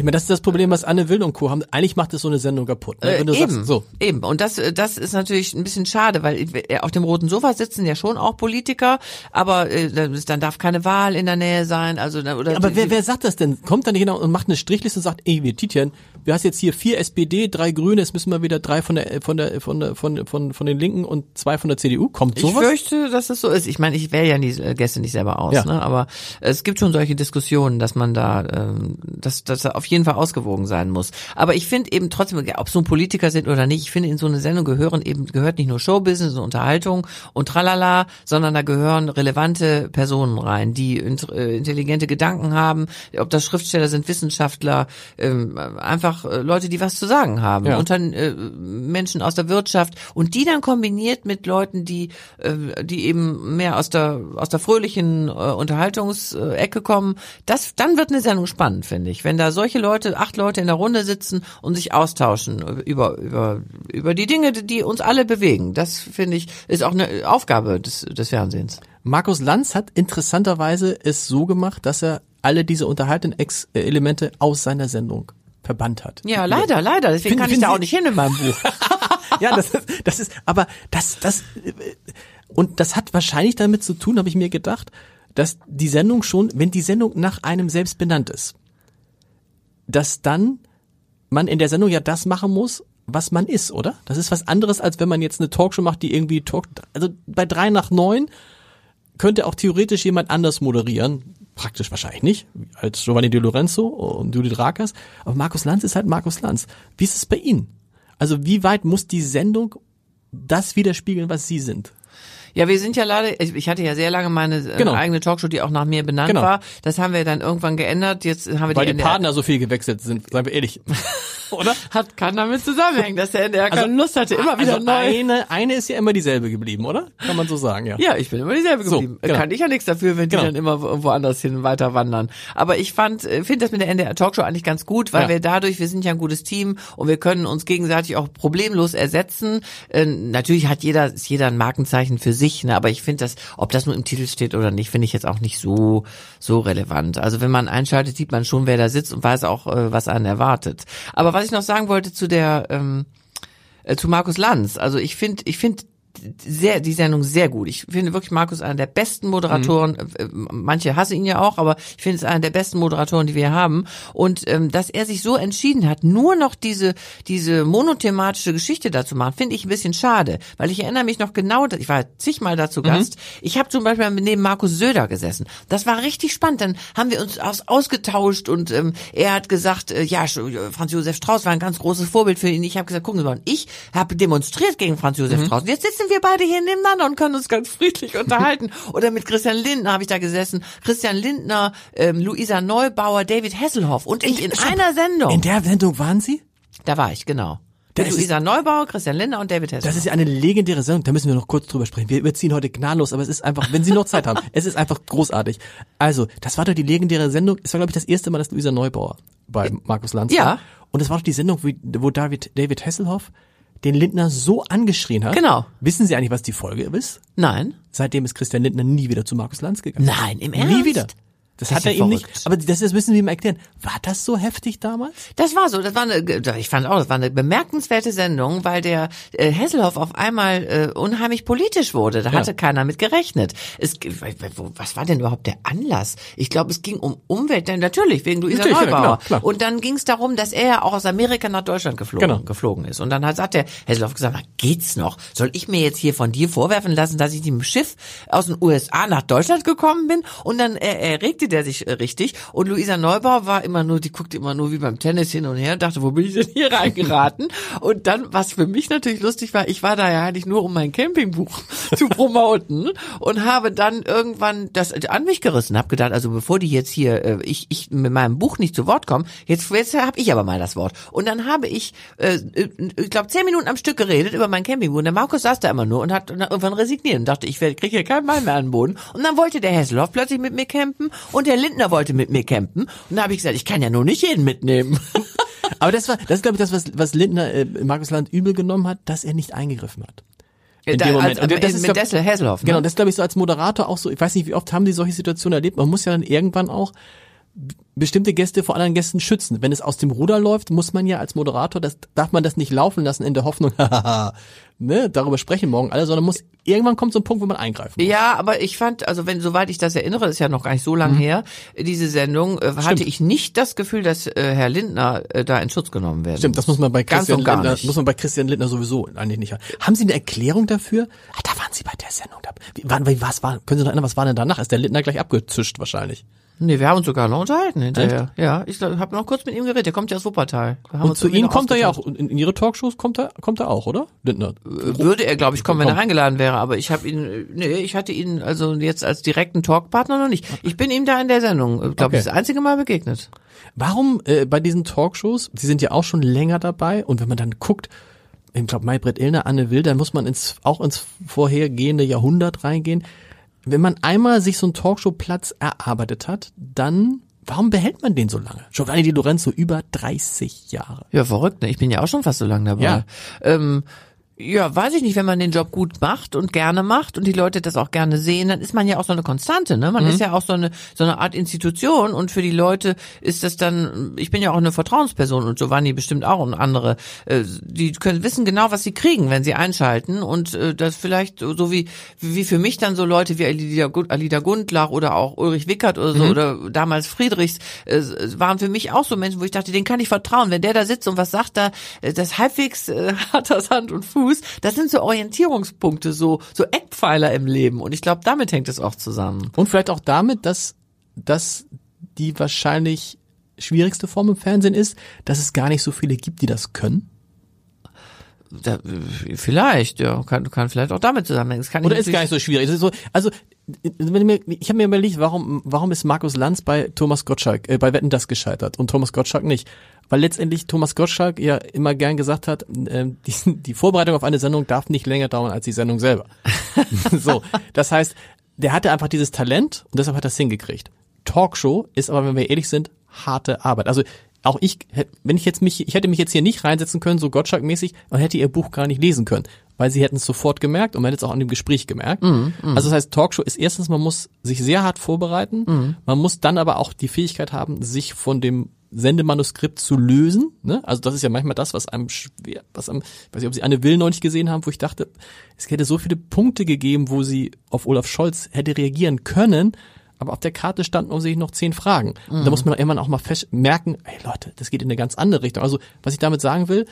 ich meine, das ist das Problem, was Anne Will und Co. haben. Eigentlich macht es so eine Sendung kaputt. Ne? Wenn du äh, eben, sagst, so. eben. Und das, äh, das ist natürlich ein bisschen schade, weil äh, auf dem roten Sofa sitzen ja schon auch Politiker, aber äh, dann darf keine Wahl in der Nähe sein. Also oder ja, aber wer, wer sagt das denn? Kommt dann nicht genau und macht eine Strichliste und sagt, ey, wir Titian, wir hast jetzt hier vier SPD, drei Grüne, jetzt müssen wir wieder drei von der von der von der von von von den Linken und zwei von der CDU. Kommt sowas? Ich fürchte, dass es so ist. Ich meine, ich wähle ja die Gäste nicht selber aus, ja. ne? aber es gibt schon solche Diskussionen, dass man da, ähm, dass das auf jeden Fall ausgewogen sein muss. Aber ich finde eben trotzdem, ob so ein Politiker sind oder nicht, ich finde in so eine Sendung gehören eben, gehört nicht nur Showbusiness und Unterhaltung und tralala, sondern da gehören relevante Personen rein, die äh, intelligente Gedanken haben, ob das Schriftsteller sind, Wissenschaftler, ähm, einfach äh, Leute, die was zu sagen haben, ja. unter äh, Menschen aus der Wirtschaft und die dann kombiniert mit Leuten, die, die eben mehr aus der, aus der fröhlichen Unterhaltungsecke kommen, das, dann wird eine Sendung spannend, finde ich. Wenn da solche Leute acht Leute in der Runde sitzen und sich austauschen über, über, über die Dinge, die uns alle bewegen. Das finde ich, ist auch eine Aufgabe des, des Fernsehens. Markus Lanz hat interessanterweise es so gemacht, dass er alle diese unterhaltenden Elemente aus seiner Sendung verbannt hat. Ja, leider, leider. Deswegen find, kann ich da auch nicht hin in meinem Buch. ja, das ist, das ist, aber das, das, und das hat wahrscheinlich damit zu tun, habe ich mir gedacht, dass die Sendung schon, wenn die Sendung nach einem selbst benannt ist, dass dann man in der Sendung ja das machen muss, was man ist, oder? Das ist was anderes, als wenn man jetzt eine Talkshow macht, die irgendwie Talk, also bei drei nach neun könnte auch theoretisch jemand anders moderieren. Praktisch wahrscheinlich nicht, als Giovanni Di Lorenzo und Judith Rakers. Aber Markus Lanz ist halt Markus Lanz. Wie ist es bei Ihnen? Also wie weit muss die Sendung das widerspiegeln, was Sie sind? Ja, wir sind ja leider, ich hatte ja sehr lange meine äh, genau. eigene Talkshow, die auch nach mir benannt genau. war. Das haben wir dann irgendwann geändert. Jetzt haben wir Weil die, die Partner so viel gewechselt sind, seien wir ehrlich. Oder? Hat kann damit zusammenhängen, dass der NDR also, keine Lust hatte, immer wieder also neu. Eine, eine ist ja immer dieselbe geblieben, oder? Kann man so sagen, ja. Ja, ich bin immer dieselbe geblieben. So, genau. Kann ich ja nichts dafür, wenn die genau. dann immer woanders hin weiter wandern. Aber ich fand, äh, finde das mit der NDR Talkshow eigentlich ganz gut, weil ja. wir dadurch, wir sind ja ein gutes Team und wir können uns gegenseitig auch problemlos ersetzen. Äh, natürlich hat jeder, ist jeder ein Markenzeichen für sich, ne? aber ich finde das, ob das nur im Titel steht oder nicht, finde ich jetzt auch nicht so, so relevant. Also wenn man einschaltet, sieht man schon, wer da sitzt und weiß auch, äh, was einen erwartet. Aber was ich noch sagen wollte zu der, ähm, äh, zu Markus Lanz, also ich finde, ich finde sehr, die Sendung sehr gut. Ich finde wirklich Markus einer der besten Moderatoren. Mhm. Manche hassen ihn ja auch, aber ich finde es einer der besten Moderatoren, die wir haben. Und ähm, dass er sich so entschieden hat, nur noch diese diese monothematische Geschichte dazu machen, finde ich ein bisschen schade, weil ich erinnere mich noch genau, ich war zigmal dazu mhm. Gast. Mhm. Ich habe zum Beispiel neben Markus Söder gesessen. Das war richtig spannend. Dann haben wir uns aus, ausgetauscht und ähm, er hat gesagt, äh, ja, Franz Josef Strauß war ein ganz großes Vorbild für ihn. Ich habe gesagt, gucken Sie mal, ich habe demonstriert gegen Franz Josef mhm. Strauß. Jetzt sitzen wir beide hier nebeneinander und können uns ganz friedlich unterhalten. Oder mit Christian Lindner habe ich da gesessen. Christian Lindner, ähm, Luisa Neubauer, David Hasselhoff und ich in einer Sendung. In der Sendung waren Sie? Da war ich, genau. Das Luisa Neubauer, Christian Lindner und David Hasselhoff. Das ist ja eine legendäre Sendung, da müssen wir noch kurz drüber sprechen. Wir überziehen heute gnadenlos, aber es ist einfach, wenn Sie noch Zeit haben, es ist einfach großartig. Also, das war doch die legendäre Sendung, es war glaube ich das erste Mal, dass Luisa Neubauer bei Markus Lanz ja. war. Und es war doch die Sendung, wo David, David Hasselhoff den Lindner so angeschrien hat. Genau. Wissen Sie eigentlich, was die Folge ist? Nein. Seitdem ist Christian Lindner nie wieder zu Markus Lanz gegangen. Nein, im Ernst? Nie wieder. Das, das hat er ihm nicht. Aber das, das müssen wir ihm erklären. War das so heftig damals? Das war so. Das war eine, ich fand auch, das war eine bemerkenswerte Sendung, weil der äh, Hesselhoff auf einmal äh, unheimlich politisch wurde. Da hatte ja. keiner mit gerechnet. Es, was war denn überhaupt der Anlass? Ich glaube, es ging um Umwelt. Denn natürlich wegen Luisa natürlich, Neubauer. Ja. Und dann ging es darum, dass er ja auch aus Amerika nach Deutschland geflogen, genau. geflogen ist. Und dann hat, hat der Hesselhoff gesagt: na, Geht's noch? Soll ich mir jetzt hier von dir vorwerfen lassen, dass ich mit dem Schiff aus den USA nach Deutschland gekommen bin? Und dann äh, er kannte der sich äh, richtig. Und Luisa Neubauer war immer nur, die guckte immer nur wie beim Tennis hin und her, dachte, wo bin ich denn hier reingeraten? und dann, was für mich natürlich lustig war, ich war da ja eigentlich nur, um mein Campingbuch zu promoten und habe dann irgendwann das an mich gerissen, habe gedacht, also bevor die jetzt hier, äh, ich, ich mit meinem Buch nicht zu Wort kommen, jetzt, jetzt habe ich aber mal das Wort. Und dann habe ich, äh, äh ich glaube, zehn Minuten am Stück geredet über mein Campingbuch. Und der Markus saß da immer nur und hat irgendwann resigniert und dachte, ich kriege hier keinen Mal mehr an den Boden. Und dann wollte der Hesselhoff plötzlich mit mir campen und der Lindner wollte mit mir campen. Und da habe ich gesagt, ich kann ja nur nicht jeden mitnehmen. Aber das war, das ist glaube ich das, was, was Lindner äh, Markus Land übel genommen hat, dass er nicht eingegriffen hat. In da, dem Moment. Als, und das ist, mit Dessel Hasselhoff. Ne? Genau, das glaube ich so als Moderator auch so. Ich weiß nicht, wie oft haben die solche Situationen erlebt. Man muss ja dann irgendwann auch bestimmte Gäste vor anderen Gästen schützen. Wenn es aus dem Ruder läuft, muss man ja als Moderator, das darf man das nicht laufen lassen in der Hoffnung, ne, darüber sprechen morgen alle, sondern muss irgendwann kommt so ein Punkt, wo man eingreifen muss. Ja, aber ich fand, also wenn soweit ich das erinnere, das ist ja noch gar nicht so lang mhm. her, diese Sendung äh, hatte ich nicht das Gefühl, dass äh, Herr Lindner äh, da in Schutz genommen werden. Stimmt, das muss man bei Christian Lindner, muss man bei Christian Lindner sowieso eigentlich nicht haben. Haben Sie eine Erklärung dafür? Ah, da waren Sie bei der Sendung. Wie, wie, was war, können Sie noch erinnern, was war denn danach? Ist der Lindner gleich abgezischt wahrscheinlich? Nee, wir haben uns sogar noch unterhalten hinterher. Echt? Ja, ich habe noch kurz mit ihm geredet. Der kommt ja aus Wuppertal. Und zu Ihnen kommt er ja auch, in, Ihre Talkshows kommt er, kommt er auch, oder? Lindner. Äh, würde er, glaube ich, kommen, wenn er eingeladen wäre. Aber ich habe ihn, nee, ich hatte ihn also jetzt als direkten Talkpartner noch nicht. Ich bin ihm da in der Sendung, glaube okay. ich, das einzige Mal begegnet. Warum äh, bei diesen Talkshows, Sie sind ja auch schon länger dabei und wenn man dann guckt, ich glaube Maybrit Illner, Anne Will, dann muss man ins, auch ins vorhergehende Jahrhundert reingehen. Wenn man einmal sich so einen Talkshow-Platz erarbeitet hat, dann Warum behält man den so lange? Giovanni Di Lorenzo über 30 Jahre. Ja, verrückt, ne? Ich bin ja auch schon fast so lange dabei. Ja. Ähm, ja, weiß ich nicht, wenn man den Job gut macht und gerne macht und die Leute das auch gerne sehen, dann ist man ja auch so eine Konstante, ne? Man mhm. ist ja auch so eine so eine Art Institution und für die Leute ist das dann ich bin ja auch eine Vertrauensperson und Giovanni bestimmt auch und andere äh, die können wissen genau, was sie kriegen, wenn sie einschalten und äh, das vielleicht so wie wie für mich dann so Leute wie Alida, Alida Gundlach oder auch Ulrich Wickert oder so mhm. oder damals Friedrichs äh, waren für mich auch so Menschen, wo ich dachte, den kann ich vertrauen, wenn der da sitzt und was sagt da, äh, das halbwegs äh, hat das Hand und Fuß Fuß, das sind so Orientierungspunkte, so, so Eckpfeiler im Leben. Und ich glaube, damit hängt es auch zusammen. Und vielleicht auch damit, dass, dass die wahrscheinlich schwierigste Form im Fernsehen ist, dass es gar nicht so viele gibt, die das können. Da, vielleicht, ja, kann, kann vielleicht auch damit zusammenhängen. Das kann Oder ist gar nicht so schwierig. So, also ich habe mir überlegt, warum warum ist Markus Lanz bei Thomas Gottschalk äh, bei Wetten das gescheitert und Thomas Gottschalk nicht? Weil letztendlich Thomas Gottschalk ja immer gern gesagt hat, äh, die, die Vorbereitung auf eine Sendung darf nicht länger dauern als die Sendung selber. so, das heißt, der hatte einfach dieses Talent und deshalb hat er es hingekriegt. Talkshow ist aber, wenn wir ehrlich sind, harte Arbeit. Also auch ich, wenn ich jetzt mich, ich hätte mich jetzt hier nicht reinsetzen können, so Gottschalk-mäßig, und hätte ihr Buch gar nicht lesen können, weil sie hätten es sofort gemerkt und man hätte es auch an dem Gespräch gemerkt. Mm, mm. Also das heißt, Talkshow ist erstens, man muss sich sehr hart vorbereiten, mm. man muss dann aber auch die Fähigkeit haben, sich von dem Sendemanuskript zu lösen. Ne? Also das ist ja manchmal das, was einem schwer, was einem, ich weiß nicht, ob Sie eine Will noch nicht gesehen haben, wo ich dachte, es hätte so viele Punkte gegeben, wo sie auf Olaf Scholz hätte reagieren können, aber auf der Karte standen offensichtlich noch zehn Fragen. Und da mhm. muss man irgendwann auch mal fest merken, hey Leute, das geht in eine ganz andere Richtung. Also, was ich damit sagen will,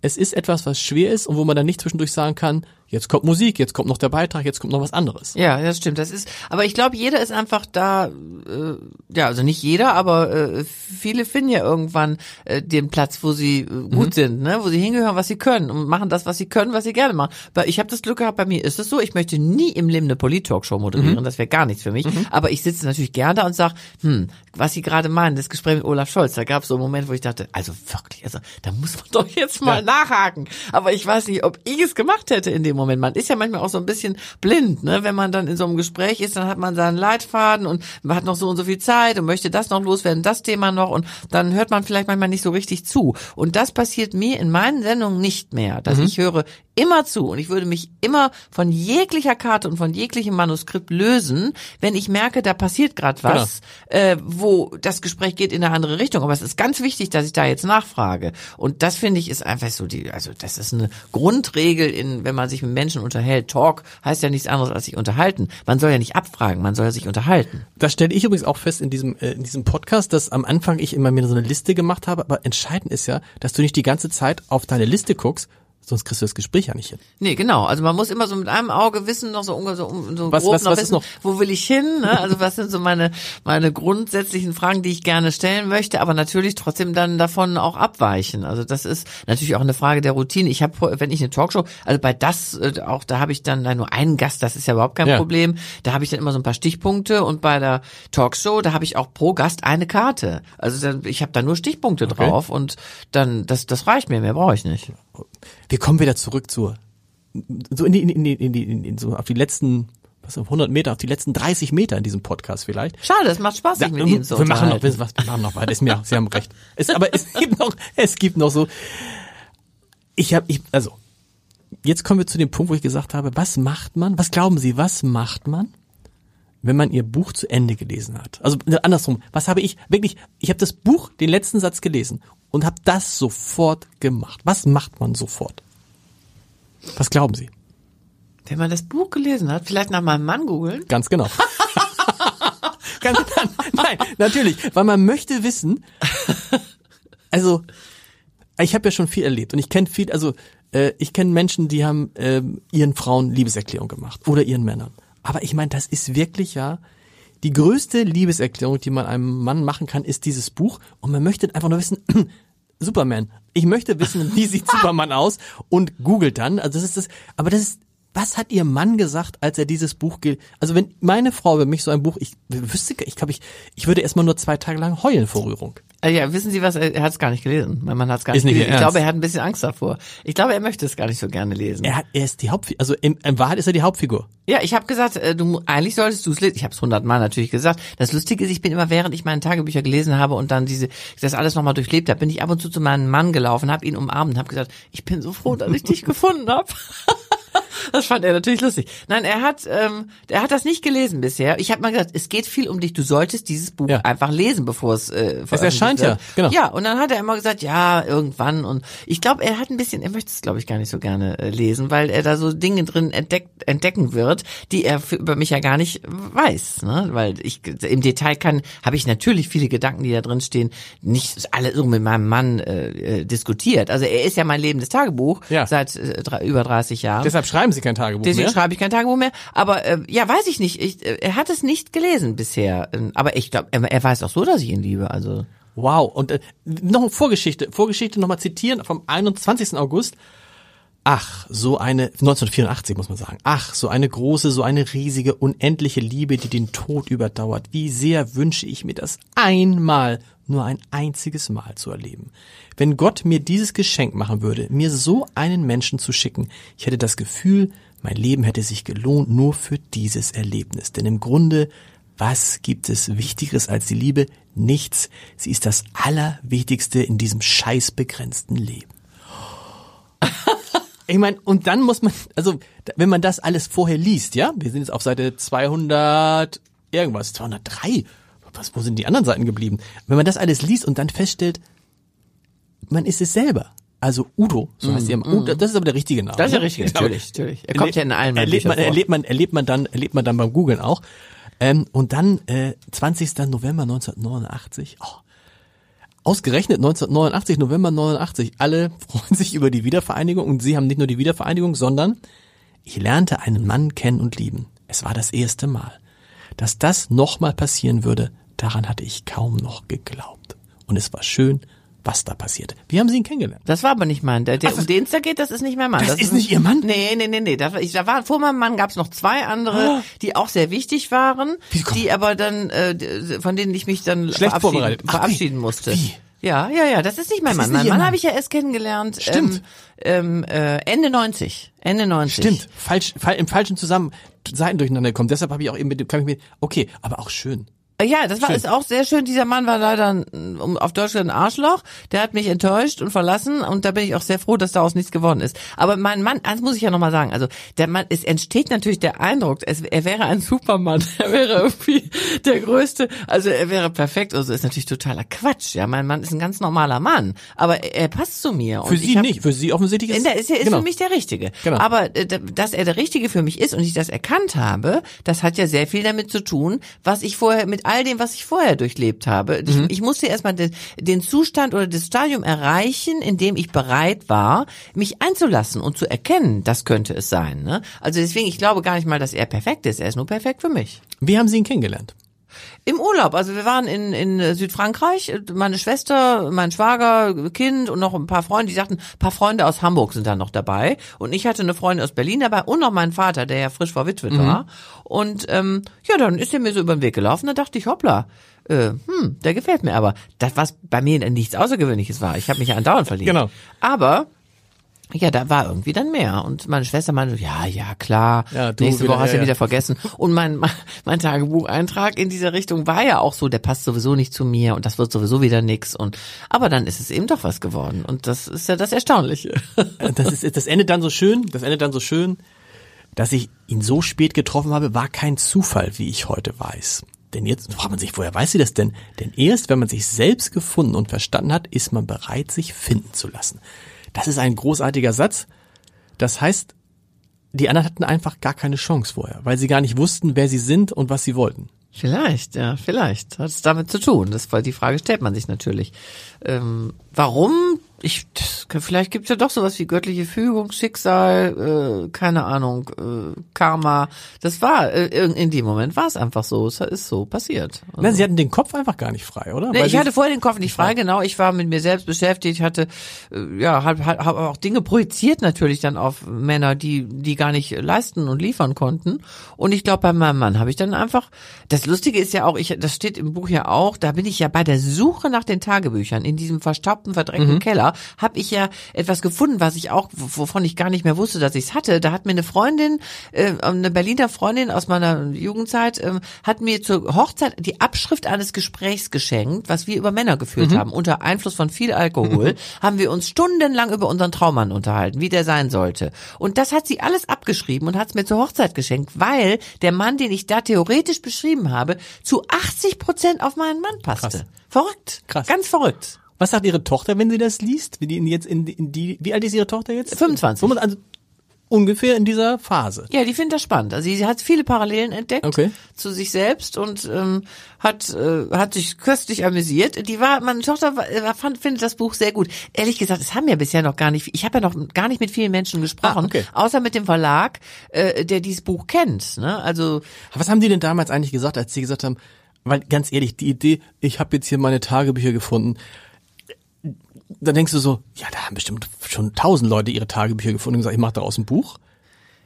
es ist etwas, was schwer ist und wo man dann nicht zwischendurch sagen kann, jetzt kommt Musik, jetzt kommt noch der Beitrag, jetzt kommt noch was anderes. Ja, das stimmt. Das ist, aber ich glaube, jeder ist einfach da, äh, ja, also nicht jeder, aber äh, viele finden ja irgendwann äh, den Platz, wo sie äh, gut mhm. sind, ne, wo sie hingehören, was sie können und machen das, was sie können, was sie gerne machen. Weil ich habe das Glück gehabt, bei mir ist es so, ich möchte nie im Leben eine Polit-Talkshow moderieren, mhm. das wäre gar nichts für mich. Mhm. Aber ich sitze natürlich gerne da und sag, hm, was Sie gerade meinen, das Gespräch mit Olaf Scholz, da gab es so einen Moment, wo ich dachte, also wirklich, also da muss man doch jetzt mal ja. nachhaken. Aber ich weiß nicht, ob ich es gemacht hätte in dem Moment. Man ist ja manchmal auch so ein bisschen blind, ne? Wenn man dann in so einem Gespräch ist, dann hat man seinen Leitfaden und man hat noch so und so viel Zeit und möchte das noch loswerden, das Thema noch und dann hört man vielleicht manchmal nicht so richtig zu. Und das passiert mir in meinen Sendungen nicht mehr, dass mhm. ich höre, immer zu und ich würde mich immer von jeglicher Karte und von jeglichem Manuskript lösen, wenn ich merke, da passiert gerade was, genau. äh, wo das Gespräch geht in eine andere Richtung. Aber es ist ganz wichtig, dass ich da jetzt nachfrage. Und das finde ich ist einfach so die, also das ist eine Grundregel in, wenn man sich mit Menschen unterhält. Talk heißt ja nichts anderes als sich unterhalten. Man soll ja nicht abfragen, man soll ja sich unterhalten. Das stelle ich übrigens auch fest in diesem äh, in diesem Podcast, dass am Anfang ich immer mir so eine Liste gemacht habe. Aber entscheidend ist ja, dass du nicht die ganze Zeit auf deine Liste guckst, Sonst kriegst du das Gespräch ja nicht hin. Nee, genau. Also man muss immer so mit einem Auge wissen, noch so ungefähr so, so Was- grob was- noch was wissen, noch? wo will ich hin? Ne? Also was sind so meine meine grundsätzlichen Fragen, die ich gerne stellen möchte, aber natürlich trotzdem dann davon auch abweichen. Also das ist natürlich auch eine Frage der Routine. Ich habe, wenn ich eine Talkshow, also bei das äh, auch, da habe ich dann nur einen Gast, das ist ja überhaupt kein Ja. Problem. Da habe ich dann immer so ein paar Stichpunkte und bei der Talkshow, da habe ich auch pro Gast eine Karte. Also ich habe da nur Stichpunkte Okay. drauf und dann das das reicht mir, mehr brauche ich nicht. Wir kommen wieder zurück zur, so in die, in die, in die, in die so auf die letzten, was auf 100 Meter, auf die letzten 30 Meter in diesem Podcast vielleicht. Schade, es macht Spaß, sich mit Ja, Ihnen zu wir machen noch, wir, was, wir machen noch weiter. Ist mir, Sie haben recht. Es, aber es gibt noch, es gibt noch so. Ich habe, ich, also jetzt kommen wir zu dem Punkt, wo ich gesagt habe, was macht man? Was glauben Sie? Was macht man, wenn man Ihr Buch zu Ende gelesen hat? Also ne, andersrum. Was habe ich wirklich? Ich habe das Buch, den letzten Satz gelesen und habe das sofort gemacht. Was macht man sofort? Was glauben Sie? Wenn man das Buch gelesen hat, vielleicht nach meinem Mann googeln. Ganz genau. Ganz, nein, natürlich, weil man möchte wissen. Also, ich habe ja schon viel erlebt und ich kenne viel. Also, äh, ich kenne Menschen, die haben ähm, ihren Frauen Liebeserklärung gemacht oder ihren Männern. Aber ich meine, das ist wirklich ja die größte Liebeserklärung, die man einem Mann machen kann, ist dieses Buch. Und man möchte einfach nur wissen, Superman. Ich möchte wissen, wie sieht Superman aus und googelt dann. Also das ist das. Aber das ist. Was hat Ihr Mann gesagt, als er dieses Buch ge Also wenn meine Frau über mich so ein Buch, ich wüsste, ich glaube, ich, ich würde erstmal nur zwei Tage lang heulen vor Rührung. Äh, Ja, wissen Sie was? Er hat es gar nicht gelesen. Mein Mann hat es gar Ist nicht gelesen. Ihr Ich Ernst? glaube, er hat ein bisschen Angst davor. Ich glaube, er möchte es gar nicht so gerne lesen. Er hat, er ist die Hauptfigur. Also im, in Wahrheit ist er die Hauptfigur. Ja, ich habe gesagt, äh, du eigentlich solltest du es lesen. Ich habe es hundertmal natürlich gesagt. Das Lustige ist, ich bin immer während ich meine Tagebücher gelesen habe und dann diese das alles nochmal durchlebt habe, bin ich ab und zu zu meinem Mann gelaufen, habe ihn umarmt und habe gesagt, ich bin so froh, dass ich dich gefunden habe. Das fand er natürlich lustig. Nein, er hat, ähm, er hat das nicht gelesen bisher. Ich habe mal gesagt, es geht viel um dich. Du solltest dieses Buch Ja. einfach lesen, bevor es äh, veröffentlicht erscheint ja, wird. genau. Ja, und dann hat er immer gesagt, ja, irgendwann. Und ich glaube, er hat ein bisschen, er möchte es, glaube ich, gar nicht so gerne äh, lesen, weil er da so Dinge drin entdeckt, entdecken wird, die er für, über mich ja gar nicht weiß. Ne? Weil ich im Detail kann, habe ich natürlich viele Gedanken, die da drin stehen, nicht alle so mit meinem Mann äh, äh, diskutiert. Also er ist ja mein lebendes Tagebuch Ja. seit äh, über 30 Jahren. Deshalb schreiben Sie kein Tagebuch Deswegen mehr. schreibe ich kein Tagebuch mehr. Aber äh, ja, weiß ich nicht. Ich, äh, er hat es nicht gelesen bisher. Ähm, Aber ich glaube, er, er weiß auch so, dass ich ihn liebe. Also Wow. Und äh, noch eine Vorgeschichte. Vorgeschichte nochmal zitieren vom 21. August. Ach, so eine, 1984 muss man sagen. Ach, so eine große, so eine riesige, unendliche Liebe, die den Tod überdauert. Wie sehr wünsche ich mir das einmal, nur ein einziges Mal zu erleben. Wenn Gott mir dieses Geschenk machen würde, mir so einen Menschen zu schicken, ich hätte das Gefühl, mein Leben hätte sich gelohnt nur für dieses Erlebnis. Denn im Grunde was gibt es Wichtigeres als die Liebe? Nichts. Sie ist das Allerwichtigste in diesem scheißbegrenzten Leben. Ich meine, und dann muss man, also wenn man das alles vorher liest, ja, wir sind jetzt auf Seite 200 irgendwas, 203. Was, wo sind die anderen Seiten geblieben? Wenn man das alles liest und dann feststellt, man ist es selber. Also Udo, so heißt er immer. Udo, das ist aber der richtige Name. Das ist der ne? richtige, Genau. natürlich, natürlich. Er kommt ja in allen erlebt man, erlebt man, erlebt man dann, erlebt man dann beim Googlen auch. Ähm, und dann äh, 20. November 1989. Oh, ausgerechnet 1989, November 89. Alle freuen sich über die Wiedervereinigung und sie haben nicht nur die Wiedervereinigung, sondern ich lernte einen Mann kennen und lieben. Es war das erste Mal. Dass das nochmal passieren würde, daran hatte ich kaum noch geglaubt. Und es war schön, was da passierte. Wie haben Sie ihn kennengelernt? Das war aber nicht mein. Der, der um den es da geht, das ist nicht mein Mann. Das ist nicht Ihr Mann? Nee, nee, nee, nee. Da, ich, da war, vor meinem Mann gab es noch zwei andere, die auch sehr wichtig waren, Wie die aber dann, äh, von denen ich mich dann Schlecht verabschieden, vorbereitet. Ach, verabschieden musste. Wie? Ja, ja, ja, das ist nicht mein Das ist Mann. nicht Mein Mann Mann. habe ich ja erst kennengelernt. Stimmt. Ähm, ähm, äh, Ende 90. Ende 90. Stimmt, falsch, im falschen Zusammen Seiten durcheinander gekommen. Deshalb habe ich auch eben mit dem, kann ich mit, okay, aber auch schön. Ja, das war Schön. ist auch sehr schön. Dieser Mann war leider ein, um, auf Deutsch gesagt, ein Arschloch. Der hat mich enttäuscht und verlassen und da bin ich auch sehr froh, dass daraus nichts geworden ist. Aber mein Mann, das muss ich ja nochmal sagen, also der Mann, es entsteht natürlich der Eindruck, es, er wäre ein Supermann. Er wäre irgendwie der Größte, also er wäre perfekt. Also ist natürlich totaler Quatsch. Ja, mein Mann ist ein ganz normaler Mann, aber er, passt zu mir. Für Sie hab- nicht, für Sie offensichtlich ist, der ist, er ist genau. für mich der Richtige. Genau. Aber äh, dass er der Richtige für mich ist und ich das erkannt habe, das hat ja sehr viel damit zu tun, was ich vorher mit all dem, was ich vorher durchlebt habe. Ich, Mhm. ich musste erstmal den, den Zustand oder das Stadium erreichen, in dem ich bereit war, mich einzulassen und zu erkennen, das könnte es sein. Ne? Also deswegen, ich glaube gar nicht mal, dass er perfekt ist. Er ist nur perfekt für mich. Wie haben Sie ihn kennengelernt? Im Urlaub, also wir waren in, in Südfrankreich, meine Schwester, mein Schwager, Kind und noch ein paar Freunde, die sagten, ein paar Freunde aus Hamburg sind da noch dabei und ich hatte eine Freundin aus Berlin dabei und noch meinen Vater, der ja frisch verwitwet war und ähm, ja, dann ist er mir so über den Weg gelaufen, da dachte ich, hoppla, äh, hm, der gefällt mir aber. Das, was bei mir nichts Außergewöhnliches war, ich habe mich ja andauernd verliebt. Genau. Aber ja, da war irgendwie dann mehr. Und meine Schwester meinte, ja, ja, klar, Ja, du nächste wieder, Woche hast du ja, ja. wieder vergessen. Und mein, mein, mein Tagebucheintrag in dieser Richtung war ja auch so, der passt sowieso nicht zu mir und das wird sowieso wieder nix. Und aber dann ist es eben doch was geworden. Und das ist ja das Erstaunliche. Das ist, das endet dann so schön, das endet dann so schön, dass ich ihn so spät getroffen habe, war kein Zufall, wie ich heute weiß. Denn jetzt fragt man sich, woher weiß sie das denn? Denn erst, wenn man sich selbst gefunden und verstanden hat, ist man bereit, sich finden zu lassen. Das ist ein großartiger Satz. Das heißt, die anderen hatten einfach gar keine Chance vorher, weil sie gar nicht wussten, wer sie sind und was sie wollten. Vielleicht, ja, vielleicht hat es damit zu tun. Das war die Frage stellt man sich natürlich. Ähm, warum? Ich, das, vielleicht gibt es ja doch sowas wie göttliche Fügung, Schicksal, äh, keine Ahnung, äh, Karma. Das war äh, in in dem Moment war es einfach so. Es ist so passiert. Also, Nein, sie hatten den Kopf einfach gar nicht frei, oder? Nee, Weil ich hatte vorher den Kopf nicht frei, genau. Ich war mit mir selbst beschäftigt, hatte äh, ja hab, hab, hab auch Dinge projiziert natürlich dann auf Männer, die die gar nicht leisten und liefern konnten. Und ich glaube, bei meinem Mann habe ich dann einfach. Das Lustige ist ja auch, ich das steht im Buch ja auch. Da bin ich ja bei der Suche nach den Tagebüchern in diesem verstaubten, verdreckten Keller habe ich ja etwas gefunden, was ich auch wovon ich gar nicht mehr wusste, dass ich es hatte. Da hat mir eine Freundin, äh, eine Berliner Freundin aus meiner Jugendzeit, ähm, hat mir zur Hochzeit die Abschrift eines Gesprächs geschenkt, was wir über Männer geführt haben. Unter Einfluss von viel Alkohol haben wir uns stundenlang über unseren Traummann unterhalten, wie der sein sollte. Und das hat sie alles abgeschrieben und hat es mir zur Hochzeit geschenkt, weil der Mann, den ich da theoretisch beschrieben habe, zu 80 Prozent auf meinen Mann passte. Krass. Verrückt. Krass. Ganz verrückt. Was sagt Ihre Tochter, wenn sie das liest? Wie, die jetzt in, in die, wie alt ist Ihre Tochter jetzt? 25. 25, Also ungefähr in dieser Phase. Ja, die findet das spannend. Also sie hat viele Parallelen entdeckt Okay. zu sich selbst und ähm, hat äh, hat sich köstlich amüsiert. Die war meine Tochter war, äh, fand findet das Buch sehr gut. Ehrlich gesagt, es haben ja bisher noch gar nicht. Ich habe ja noch gar nicht mit vielen Menschen gesprochen, Ah, okay. außer mit dem Verlag, äh, der dieses Buch kennt. Ne? Also Was haben die denn damals eigentlich gesagt, als sie gesagt haben, weil ganz ehrlich, die Idee, ich habe jetzt hier meine Tagebücher gefunden, dann denkst du so, ja, da haben bestimmt schon tausend Leute ihre Tagebücher gefunden und gesagt, ich mache daraus ein Buch.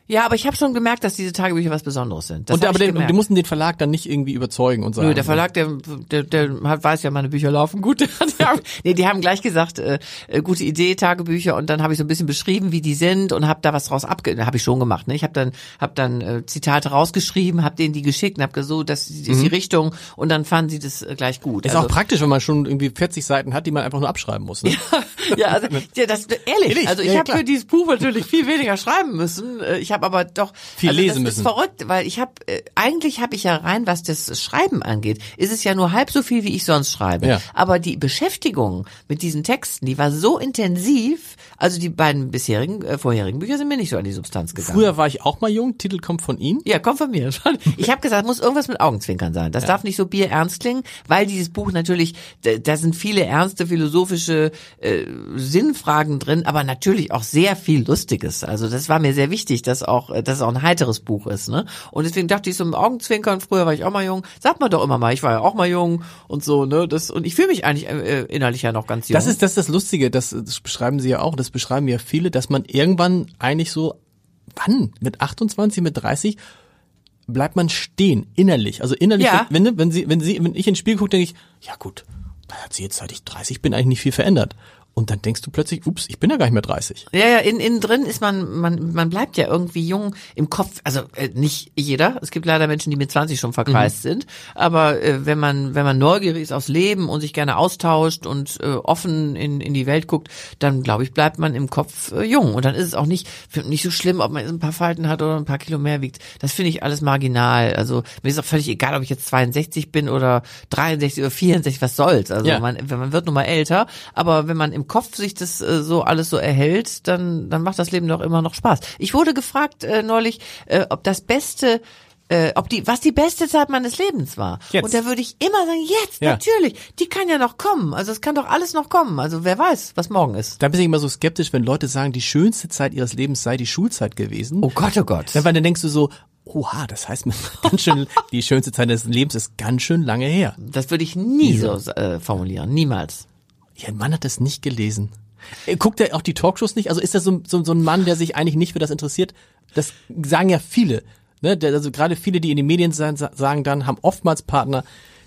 Ja, aber ich habe schon gemerkt, dass diese Tagebücher was Besonderes sind. Das und aber den, gemerkt. die mussten den Verlag dann nicht irgendwie überzeugen und sagen. Nö, der Verlag, der, der, der hat, weiß ja, meine Bücher laufen gut. die, haben, nee, die haben gleich gesagt, äh, äh, gute Idee, Tagebücher. Und dann habe ich so ein bisschen beschrieben, wie die sind und habe da was draus abge... Habe ich schon gemacht. Ne? Ich habe dann, hab dann äh, Zitate rausgeschrieben, habe denen die geschickt und habe gesagt, so, das ist die Richtung. Und dann fanden sie das äh, gleich gut. Mhm. Ist Also- auch praktisch, wenn man schon irgendwie 40 Seiten hat, die man einfach nur abschreiben muss. Ne? ja, also, ja, das ehrlich. Ehrlich, Also ich ja, habe für dieses Buch natürlich viel weniger schreiben müssen. Äh, Ich habe aber doch Viel also lesen das müssen. Ist verrückt, weil ich habe äh, eigentlich habe ich ja rein, was das Schreiben angeht, ist es ja nur halb so viel, wie ich sonst schreibe. Ja. Aber die Beschäftigung mit diesen Texten, die war so intensiv. Also die beiden bisherigen, äh, vorherigen Bücher sind mir nicht so an die Substanz gegangen. Früher war ich auch mal jung, Titel kommt von Ihnen. Ja, kommt von mir. Ich habe gesagt, muss irgendwas mit Augenzwinkern sein. Das darf nicht so bierernst klingen, weil dieses Buch natürlich, da, da sind viele ernste philosophische äh, Sinnfragen drin, aber natürlich auch sehr viel Lustiges. Also das war mir sehr wichtig, dass auch, äh, dass es auch ein heiteres Buch ist. Ne? Und deswegen dachte ich so mit Augenzwinkern. Früher war ich auch mal jung. Sagt man doch immer mal, ich war ja auch mal jung und so. Ne, das und ich fühle mich eigentlich äh, innerlich ja noch ganz jung. Das ist das, ist das Lustige, das, das beschreiben Sie ja auch, das beschreiben ja viele, dass man irgendwann eigentlich so, wann? Mit 28, mit 30 bleibt man stehen, innerlich. Also innerlich, Ja. wenn, wenn, Sie, wenn Sie, wenn ich ins Spiel gucke, denke ich, ja gut, da hat sie jetzt, seit ich 30 bin, eigentlich nicht viel verändert. Und dann denkst du plötzlich, ups, ich bin ja gar nicht mehr 30. Ja, ja, in, innen drin ist man, man, man bleibt ja irgendwie jung im Kopf. Also äh, nicht jeder. Es gibt leider Menschen, die mit 20 schon verkreist sind. Aber äh, wenn man, wenn man neugierig ist aufs Leben und sich gerne austauscht und äh, offen in, in die Welt guckt, dann glaube ich, bleibt man im Kopf äh, jung. Und dann ist es auch nicht, nicht so schlimm, ob man ein paar Falten hat oder ein paar Kilo mehr wiegt. Das finde ich alles marginal. Also mir ist auch völlig egal, ob ich jetzt 62 bin oder 63 oder 64, was soll's. Also Ja. man, man wird nun mal älter, aber wenn man im Kopf sich das äh, so alles so erhält, dann, dann macht das Leben doch immer noch Spaß. Ich wurde gefragt äh, neulich, äh, ob das beste äh, ob die, was die beste Zeit meines Lebens war. Jetzt. Und da würde ich immer sagen, jetzt, Ja. natürlich, die kann ja noch kommen. Also es kann doch alles noch kommen. Also wer weiß, was morgen ist. Da bin ich immer so skeptisch, wenn Leute sagen, die schönste Zeit ihres Lebens sei die Schulzeit gewesen. Oh Gott, oh Gott. Weil dann denkst du so, oha, das heißt, ganz schön, die schönste Zeit des Lebens ist ganz schön lange her. Das würde ich nie so äh, formulieren. Niemals. Ja, ein Mann hat das nicht gelesen. Äh, Guckt er auch die Talkshows nicht? Also ist das so, so, so ein Mann, der sich eigentlich nicht für das interessiert? Das sagen ja viele. Ne? Also gerade viele, die in den Medien sein, sa- sagen dann, haben oftmals Partner,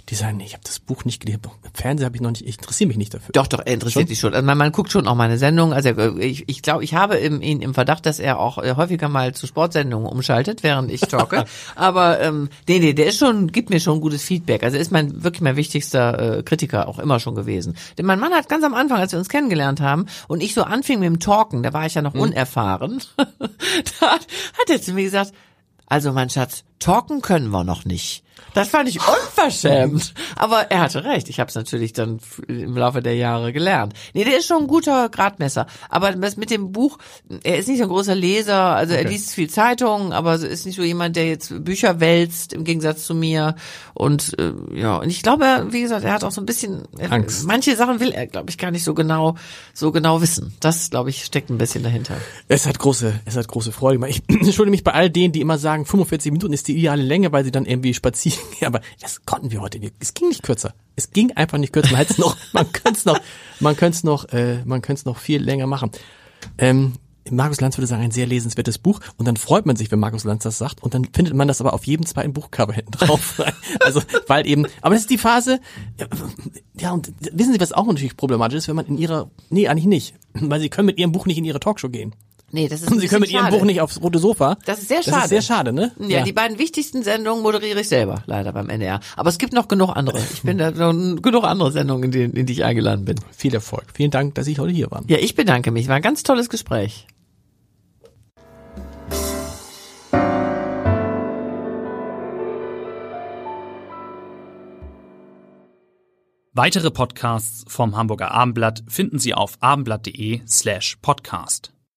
die sagen, nee, ich habe das Buch nicht gelesen. Im Fernsehen habe ich noch nicht, ich interessiere mich nicht dafür. Doch, doch, er interessiert sich schon. Also mein Mann guckt schon auch meine Sendung. Also er- ich, ich glaube, ich habe im, ihn im Verdacht, dass er auch äh, häufiger mal zu Sportsendungen umschaltet, während ich talke. Aber ähm, nee, nee, der ist schon, gibt mir schon gutes Feedback. Also er ist mein wirklich mein wichtigster äh, Kritiker auch immer schon gewesen. Denn mein Mann hat ganz am Anfang, als wir uns kennengelernt haben und ich so anfing mit dem Talken, da war ich ja noch unerfahren, da hat, hat er zu mir gesagt, also mein Schatz, talken können wir noch nicht. Das fand ich unverschämt. Aber er hatte recht. Ich habe es natürlich dann im Laufe der Jahre gelernt. Nee, der ist schon ein guter Gradmesser. Aber das mit dem Buch, er ist nicht so ein großer Leser. Also er liest viel Zeitungen, aber ist nicht so jemand, der jetzt Bücher wälzt, im Gegensatz zu mir. Und äh, ja, und ich glaube, wie gesagt, er hat auch so ein bisschen er, Angst. Manche Sachen will er, glaube ich, gar nicht so genau, so genau wissen. Das, glaube ich, steckt ein bisschen dahinter. Es hat große, es hat große Freude. Ich entschuldige mich bei all denen, die immer sagen, 45 Minuten ist die ideale Länge, weil sie dann irgendwie spazieren. gehen. Aber das konnten wir heute nicht. Es ging nicht kürzer. Es ging einfach nicht kürzer. Man hätte es noch, man könnte es noch, man könnte es noch, äh, man könnte es noch viel länger machen. Ähm, Markus Lanz würde sagen, ein sehr lesenswertes Buch. Und dann freut man sich, wenn Markus Lanz das sagt. Und dann findet man das aber auf jedem zweiten Buchcover hinten drauf. also, weil eben, aber das ist die Phase, ja, ja, und wissen Sie, was auch natürlich problematisch ist, wenn man in ihrer, nee, eigentlich nicht. Weil Sie können mit Ihrem Buch nicht in Ihre Talkshow gehen. Nee, das ist Und Sie können mit Ihrem schade. Buch nicht aufs rote Sofa. Das ist sehr Das schade. ist sehr schade, ne? Ja, die beiden wichtigsten Sendungen moderiere ich selber, leider beim NDR. Aber es gibt noch genug andere. Ich bin da noch genug andere Sendungen, in, denen, in die ich eingeladen bin. Viel Erfolg. Vielen Dank, dass Sie heute hier waren. Ja, ich bedanke mich. War ein ganz tolles Gespräch. Weitere Podcasts vom Hamburger Abendblatt finden Sie auf abendblatt.de slash podcast.